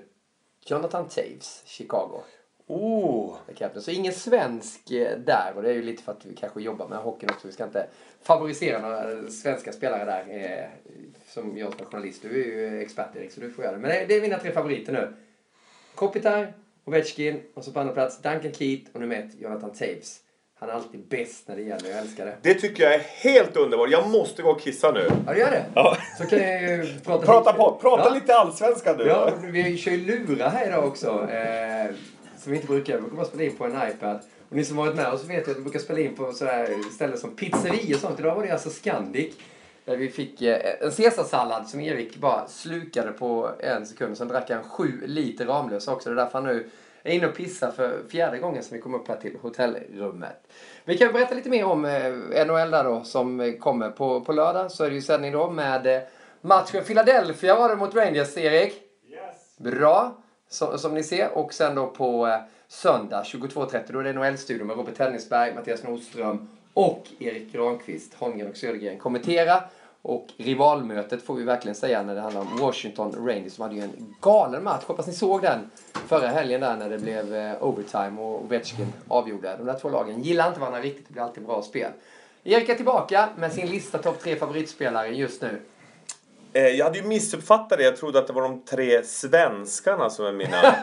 Jonathan Taves, Chicago. Oh. är. Så ingen svensk eh, där och det är ju lite för att vi kanske jobbar med hockeyn också. Vi ska inte favorisera några svenska spelare där eh, som jag som är journalist. Du är ju expert Erik så du får göra det. Men det, det är mina tre favoriter nu. Kopitar, Ovechkin och så på andra plats Duncan Keith och nummer ett Jonathan Taves. Han är alltid bäst när det gäller, jag älskar det. Det tycker jag är helt underbart. Jag måste gå och kissa nu. Ja, gör det. Ja. Så kan jag ju prata Prata lite. på, prata Ja. lite allsvenska nu. Ja, vi kör ju lura här idag också. Eh, som vi inte brukar. Vi brukar bara spela in på en iPad. Och ni som varit med oss vet ju att vi brukar spela in på sådär ställen som pizzerior och sånt. Idag var det alltså Scandic. Där vi fick eh, en caesarsallad som Erik bara slukade på en sekund. Sen drack han sju liter Ramlösa också. Det är därför han nu är inne och pissar för fjärde gången som vi kom upp här till hotellrummet. Vi kan berätta lite mer om eh, NHL där då som kommer på, på lördag. Så är det ju sändning då med eh, matchen Philadelphia var det mot Rangers, Erik. Bra, som, som ni ser. Och sen då på eh, söndag 22.30 då är det NHL-studion med Robert Tennisberg, Mattias Nordström och Erik Granqvist, Holmgren och Södergren kommentera. Och rivalmötet får vi verkligen säga när det handlar om Washington Rangers som hade ju en galen match. Hoppas ni såg den förra helgen där när det blev eh, overtime och Ovechkin avgjorde. De där två lagen gillar inte varandra riktigt, det blir alltid bra spel. Erik är tillbaka med sin lista topp tre favoritspelare just nu. Eh, jag hade ju missuppfattat det. Jag trodde att det var de tre svenskarna som är mina...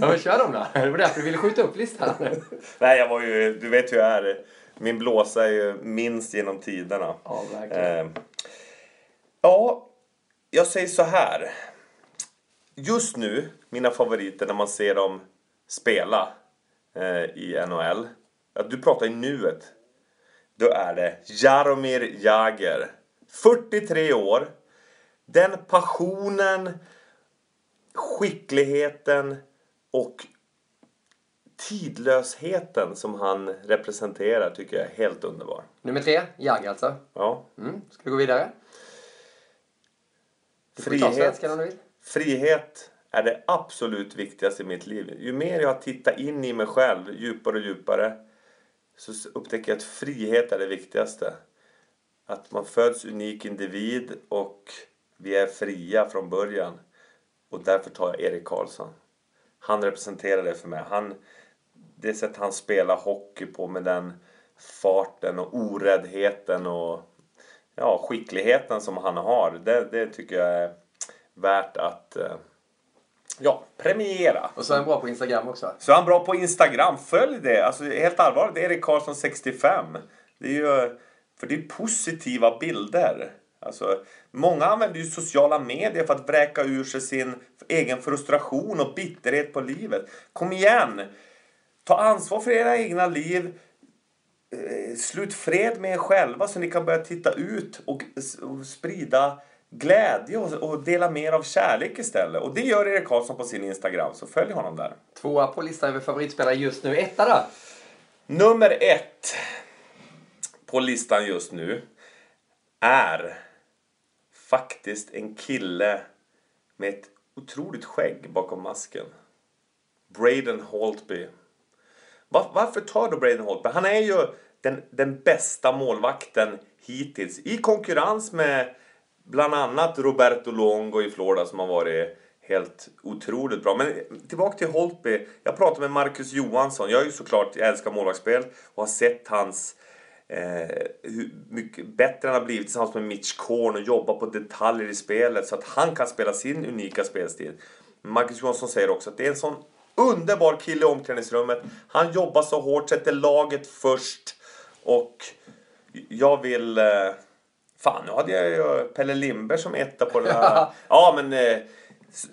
ja, men kör dem då. Det var därför du ville skjuta upp listan. Nej, jag var ju... Du vet hur jag är. Min blåsa är ju minst genom tiderna. Ja, verkligen. Eh, ja, jag säger så här. Just nu, mina favoriter när man ser dem spela eh, i NHL. Att du pratar i nuet. Då är det Jaromir Jagr. 43 år. Den passionen, skickligheten och tidlösheten som han representerar tycker jag är helt underbar. Nummer tre, Jagr alltså. Ja. Mm. Ska vi gå vidare? Frihet. Frihet är det absolut viktigaste i mitt liv. Ju mer jag tittar in i mig själv, djupare och djupare, så upptäcker jag att frihet är det viktigaste. Att man föds unik individ och vi är fria från början. Och därför tar jag Erik Karlsson. Han representerar det för mig. Han, det sätt han spelar hockey på med den farten och oräddheten och ja, skickligheten som han har. Det, det tycker jag är värt att eh, ja, premiera. Och så är han bra på Instagram också. Så är han bra på Instagram. Följ det. Alltså helt allvarligt, det är Erik Karlsson 65. Det är ju, för det är positiva bilder. Alltså, många använder ju sociala medier för att vräka ur sig sin egen frustration och bitterhet på livet. Kom igen! Ta ansvar för era egna liv. Eh, Slut fred med er själva så ni kan börja titta ut och, och sprida glädje och, och dela mer av kärlek istället. Och det gör Erik Karlsson på sin Instagram, så följ honom där. Tvåa på listan över favoritspelare just nu. Etta då? Nummer ett på listan just nu är faktiskt en kille med ett otroligt skägg bakom masken. Braden Holtby. Var, varför tar du Braden Holtby? Han är ju den, den bästa målvakten hittills i konkurrens med bland annat Roberto Longo i Florida som har varit helt otroligt bra. Men tillbaka till Holtby. Jag pratade med Marcus Johansson. Jag är ju såklart, jag älskar målvaktsspel och har sett hans eh, hur mycket bättre han har blivit tillsammans med Mitch Korn och jobba på detaljer i spelet så att han kan spela sin unika spelstil. Marcus Johansson säger också att det är en sån underbar kille i omklädningsrummet. Han jobbar så hårt, sätter laget först och jag vill... Eh, fan, nu hade jag ju Pelle Lindberg som etta på den här. Ja, men eh,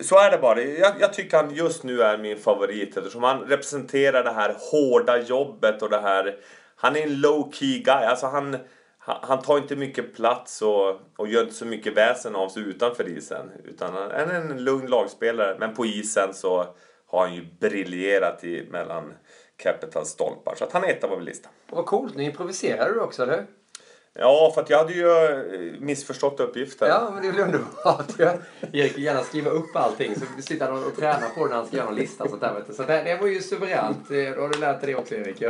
så är det bara. Jag, jag tycker han just nu är min favorit eftersom han representerar det här hårda jobbet och det här... Han är en low key guy. Alltså han, han, han tar inte mycket plats och, och gör inte så mycket väsen av sig utanför isen. Utan han är en lugn lagspelare. Men på isen så har han ju briljerat i, mellan Capitals stolpar. Så att han är etta på min lista. Vad coolt, nu improviserar du också, eller? Ja, för att jag hade ju eh, missförstått uppgiften. Ja, men det är väl underbart. Jag Erik vill gärna skriva upp allting så sitter han och tränar på det när han ska göra någon lista. Sånt där, du. Så det, det var ju suveränt. Eh, Då har du lärt dig det också, Erik.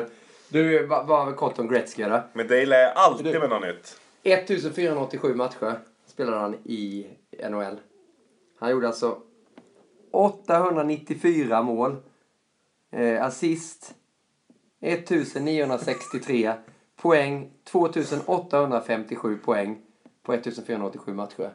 Du, vad var kort om Gretzky då? Men det lär jag alltid med något nytt. 1487 matcher spelade han i NHL. Han gjorde alltså 894 mål. Eh, assist 1963. Poäng 2857 poäng på 1487 matcher.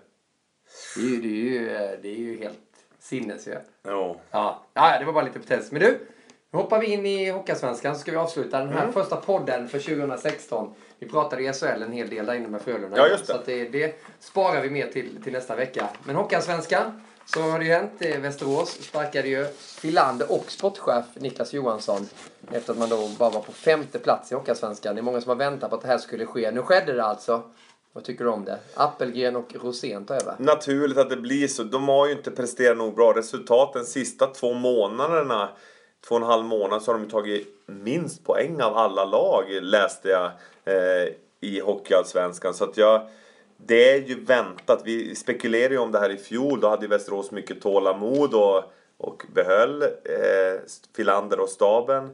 Det är ju, det är ju, eh, det är ju helt sinnes ju. Jo. Ja. ja, det var bara lite på test. Men du, nu hoppar vi in i Hockeyallsvenskan så ska vi avsluta den här första podden för 2016. Vi pratade i SHL en hel del där inne med Frölunda. Ja, just det. Så det, det sparar vi med till, till nästa vecka. Men Hockeyallsvenskan, så har det ju hänt. Västerås sparkade ju Filander och sportchef Niklas Johansson efter att man då bara var på femte plats i Hockeyallsvenskan. Det är många som har väntat på att det här skulle ske. Nu skedde det alltså. Vad tycker du om det? Appelgren och Rosén tar över. Naturligt att det blir så. De har ju inte presterat nog bra resultat de sista två månaderna. Två och en halv månad så har de ju tagit minst poäng av alla lag läste jag eh, i Hockeyallsvenskan. Så att jag, det är ju väntat. Vi spekulerade ju om det här i fjol. Då hade Västerås mycket tålamod och, och behöll eh, Filander och staben.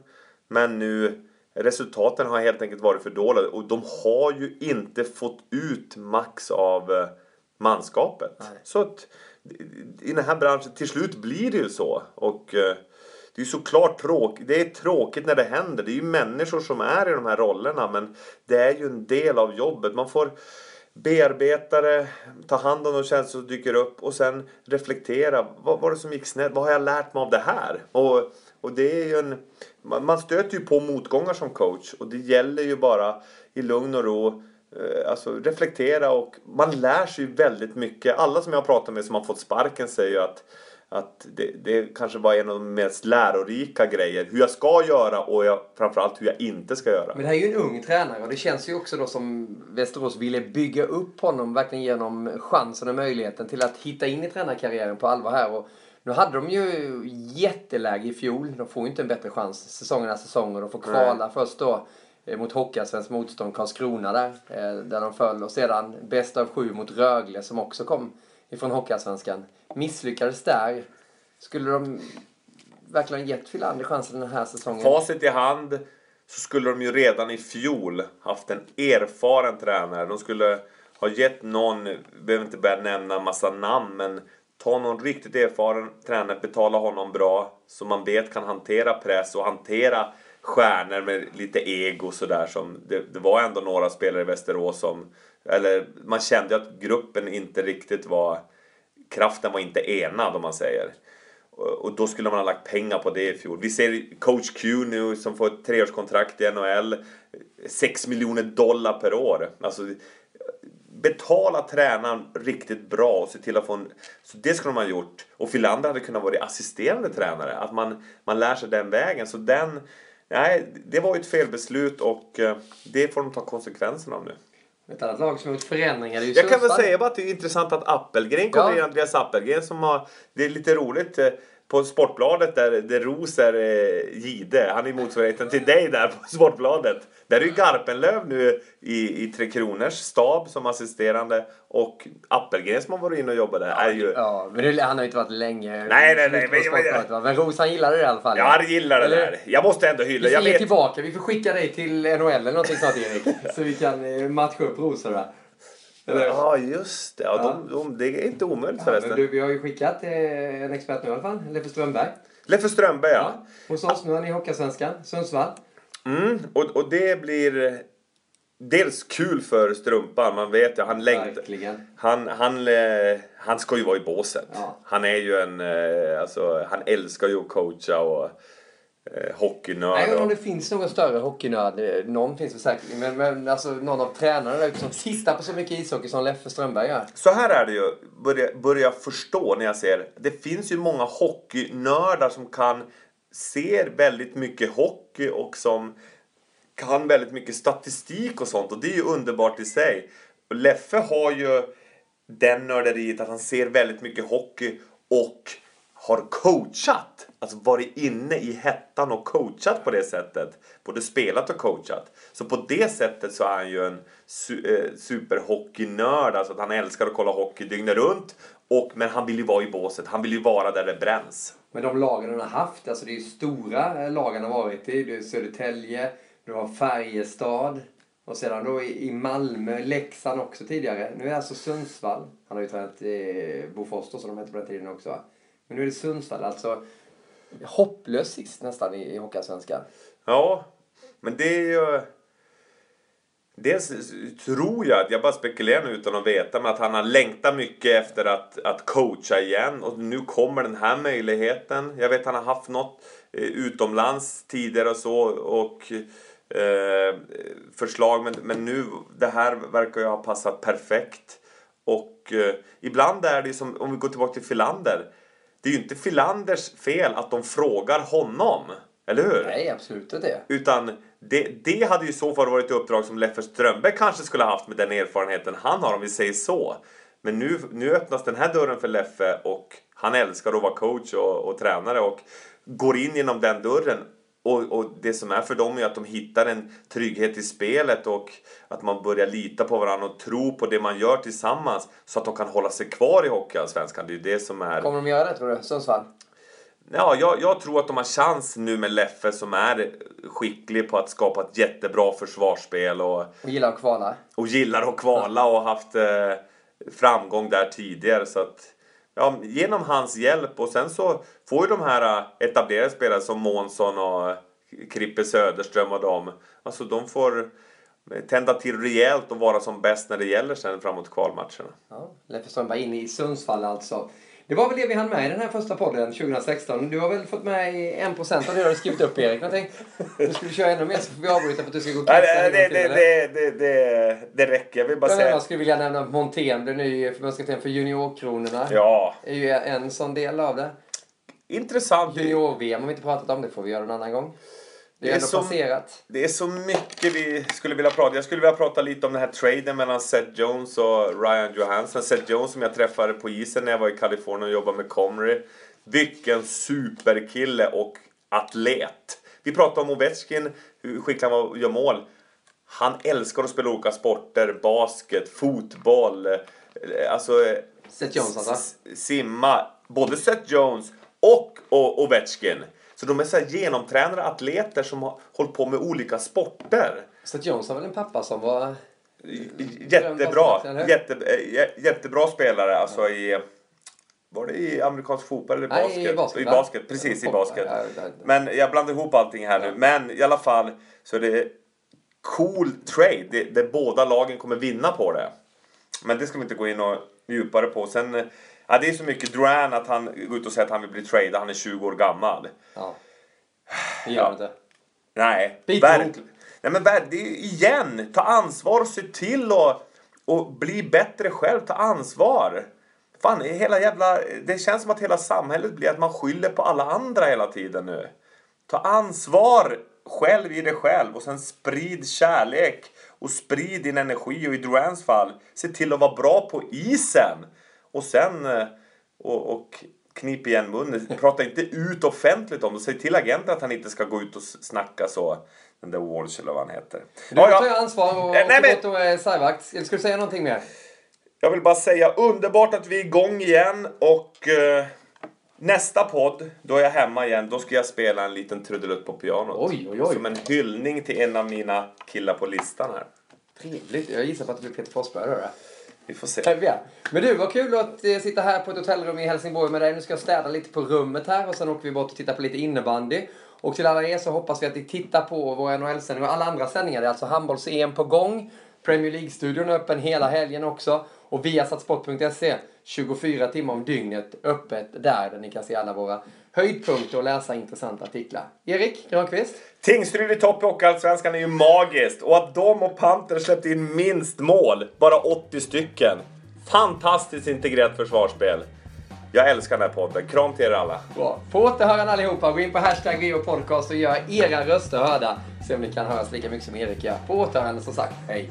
Men nu resultaten har helt enkelt varit för dåliga och de har ju inte fått ut max av eh, manskapet. Så att i den här branschen, till slut blir det ju så. Och eh, det är ju såklart tråkigt. Det är tråkigt när det händer. Det är ju människor som är i de här rollerna men det är ju en del av jobbet. Man får bearbeta det, ta hand om de känslor som dyker upp och sen reflektera. Vad var det som gick snett? Vad har jag lärt mig av det här? Och, och det är ju en... Man stöter ju på motgångar som coach och det gäller ju bara i lugn och ro eh, Alltså reflektera och man lär sig ju väldigt mycket. Alla som jag har pratat med som har fått sparken säger ju att att det, det kanske var en av de mest lärorika grejer. Hur jag ska göra och jag, framförallt hur jag inte ska göra. Men det här är ju en ung tränare och det känns ju också då som Västerås ville bygga upp honom, verkligen genom chansen och möjligheten till att hitta in i tränarkarriären på allvar här. Och nu hade de ju jätteläge i fjol. De får ju inte en bättre chans säsongen efter säsong och de får kvala Nej. först då eh, mot Hockeyallsvenskt motstånd Karlskrona där, eh, där de föll. Och sedan bäst av sju mot Rögle som också kom ifrån Hockeyallsvenskan. Misslyckades där. Skulle de verkligen gett Filander chansen den här säsongen? Facit i hand så skulle de ju redan i fjol haft en erfaren tränare. De skulle ha gett någon, behöver inte börja nämna massa namn, men ta någon riktigt erfaren tränare, betala honom bra så man vet kan hantera press och hantera stjärnor med lite ego sådär som det, det var ändå några spelare i Västerås som eller man kände att gruppen inte riktigt var kraften var inte enad om man säger. Och då skulle man ha lagt pengar på det i fjol. Vi ser coach Q nu som får ett treårskontrakt i NHL. 6 miljoner dollar per år. Alltså, betala tränaren riktigt bra och se till att få en... Så det skulle de ha gjort. Och Filander hade kunnat vara assisterande tränare. Att man, man lär sig den vägen. Så den... Nej, det var ju ett felbeslut och eh, det får de ta konsekvenserna av nu. Ett annat lag som har gjort förändringar är ju Jag kan väl säga bara att det är intressant att Appelgren kommer ja. in, Andreas Appelgren som har... Det är lite roligt eh, på Sportbladet där, där Ros är eh, Gide, han är motsvarigheten till dig där på Sportbladet. Där är ju Garpenlöv nu i, i Tre Kronors stab som assisterande och Appelgren som har varit inne och jobbat där är ju... Ja, men det, han har ju inte varit länge. Nej, nej, nej. Men, men, men Ros han gillade det i alla fall. Ja, han gillar det där. Jag måste ändå hylla. Vi får vet... tillbaka. Vi får skicka dig till NHL eller någonting sånt Erik. så vi kan eh, matcha upp Rosa där. Eller? Ja, just det. Ja, ja. De, de, det är inte omöjligt förresten. Du, vi har ju skickat eh, en expert nu i alla fall. Leffe Strömberg. Leffe Strömberg, ja. ja. Hos oss, nu är ni i Hockeysvenskan, Sundsvall. Mm, och, och det blir dels kul för Strumpan. Man vet ju, han längtar. Han, han, eh, han ska ju vara i båset. Ja. Han är ju en, eh, alltså, han älskar ju att coacha och eh, hockeynörd. Jag vet om det finns någon större hockeynörd. Eh, någon finns det säkert. Men, men alltså, någon av tränarna där som tittar på så mycket ishockey som Leffe Strömberg gör. Så här är det ju. Börja, börja förstå när jag ser. Det finns ju många hockeynördar som kan ser väldigt mycket hockey och som kan väldigt mycket statistik och sånt och det är ju underbart i sig. Leffe har ju den nörderiet att han ser väldigt mycket hockey och har coachat. Alltså varit inne i hettan och coachat på det sättet. Både spelat och coachat. Så på det sättet så är han ju en su eh, superhockeynörd. Alltså att han älskar att kolla hockey dygnet runt. Och, men han vill ju vara i båset. Han vill ju vara där det bränns. Men de lagen han har haft, alltså det är ju stora eh, lagen han har varit i. Det är Södertälje, du har Färjestad. Och sedan då i Malmö, Leksand också tidigare. Nu är alltså Sundsvall. Han har ju tränat eh, Bofors som de hette på den tiden också. Men nu är det Sundsvall. Alltså hopplöst sist nästan i, i Hockeyallsvenskan. Ja, men det är ju... Dels tror jag, jag bara spekulerar nu utan att veta, men att han har längtat mycket efter att, att coacha igen. Och nu kommer den här möjligheten. Jag vet att han har haft något eh, utomlands tidigare och så. Och eh, förslag, men, men nu, det här verkar ju ha passat perfekt. Och eh, ibland är det ju som, om vi går tillbaka till Filander. Det är ju inte Filanders fel att de frågar honom. Eller hur? Nej, absolut inte. Utan det, det hade ju i så fall varit ett uppdrag som Leffe Strömberg kanske skulle ha haft med den erfarenheten han har om vi säger så. Men nu, nu öppnas den här dörren för Leffe och han älskar att vara coach och, och tränare och går in genom den dörren. Och, och, det som är för dem är att de hittar en trygghet i spelet och att man börjar lita på varandra och tro på det man gör tillsammans så att de kan hålla sig kvar i Hockeyallsvenskan. Det är det som är... Kommer de göra det tror du, Sundsvall? Ja, jag, jag, tror att de har chans nu med Leffe som är skicklig på att skapa ett jättebra försvarsspel. Och, och gillar att kvala. Och gillar att kvala och haft eh, framgång där tidigare. Så att, ja, genom hans hjälp och sen så får ju de här äh, etablerade spelare som Månsson och äh, Krippe Söderström och dem. Alltså de får äh, tända till rejält och vara som bäst när det gäller sen framåt kvalmatcherna. Ja, Leffe Strömberg inne i Sundsvall alltså. Det var väl det vi hann med i den här första podden 2016. Du har väl fått med i en procent av det du har skrivit upp Erik. Jag tänkte, du skulle köra ännu mer så får vi avbryta för att du ska gå och Nej, kissa gång det, det, det, det, det, det räcker. Jag vill bara Jag säga... skulle vilja nämna Montén blir ny förbundskapten för juniorkronorna. Ja, är ju en sån del av det. intressant. Junior-VM har vi inte pratat om, det får vi göra en annan gång. Det är, Det är passerat. Det är så mycket vi skulle vilja prata Jag skulle vilja prata lite om den här traden mellan Seth Jones och Ryan Johansson. Seth Jones som jag träffade på isen när jag var i Kalifornien och jobbade med Comrie. Vilken superkille och atlet. Vi pratade om Ovechkin, hur skicklig han var att göra mål. Han älskar att spela olika sporter, basket, fotboll, eh, alltså eh, Seth Jones alltså. simma. Både Seth Jones och Ovechkin. Så de är så här genomtränade atleter som har hållit på med olika sporter. Seth Jones har väl en pappa som var... Jättebra. Jätte, jä- jättebra spelare alltså i... Var det i amerikansk fotboll eller Nej, basket? i basket, I basket, precis i basket. Men jag blandar ihop allting här nu. Men i alla fall så är det cool trade. Det båda lagen kommer vinna på det. Men det ska vi inte gå in och djupare på. Sen, eh, ja, det är så mycket Duran att han går ut och säger att han vill bli tradad. Han är 20 år gammal. Ja. Det gör Ja. inte. Nej, Bit ihop. Nej men ver- det är, igen, ta ansvar och se till och, och bli bättre själv. Ta ansvar. Fan, hela jävla, det känns som att hela samhället blir att man skyller på alla andra hela tiden nu. Ta ansvar själv i dig själv och sen sprid kärlek och sprid din energi och i Durans fall, se till att vara bra på isen. Och sen, eh, och, och knip igen munnen. Prata inte ut offentligt om det. Säg till agenten att han inte ska gå ut och snacka så. Den där Walsh eller vad han heter. Du Ja, tar jag ansvar och Eh, nej, men- och är sargvakt. Ska du säga någonting mer? Jag vill bara säga underbart att vi är igång igen och eh, nästa podd, då är jag hemma igen. Då ska jag spela en liten trudelutt på pianot. Oj, oj, oj. Som en hyllning till en av mina killar på listan här. Trevligt. Jag gissar på att det blir Peter Forsberg då. Vi får se. Ja. Men du, vad kul att eh, sitta här på ett hotellrum i Helsingborg med dig. Nu ska jag städa lite på rummet här och sen åker vi bort och tittar på lite innebandy. Och till alla er så hoppas vi att ni tittar på våra NHL-sändningar och alla andra sändningar. Det är alltså handbolls-EM på gång. Premier League-studion är öppen hela helgen också. Och viasatsport.se 24 timmar om dygnet öppet där, där ni kan se alla våra höjdpunkter och läsa intressanta artiklar. Erik Granqvist? Tingsryd i topp i Hockeyallsvenskan är ju magiskt. Och att de och Panter släppte in minst mål, bara 80 stycken. Fantastiskt integrerat försvarsspel. Jag älskar den här podden. Kram till er alla. Bra. På återhörande allihopa. Gå in på hashtag Veo Podcast och gör era röster hörda. Se om ni kan höras lika mycket som Erik gör. På återhörande som sagt. Hej!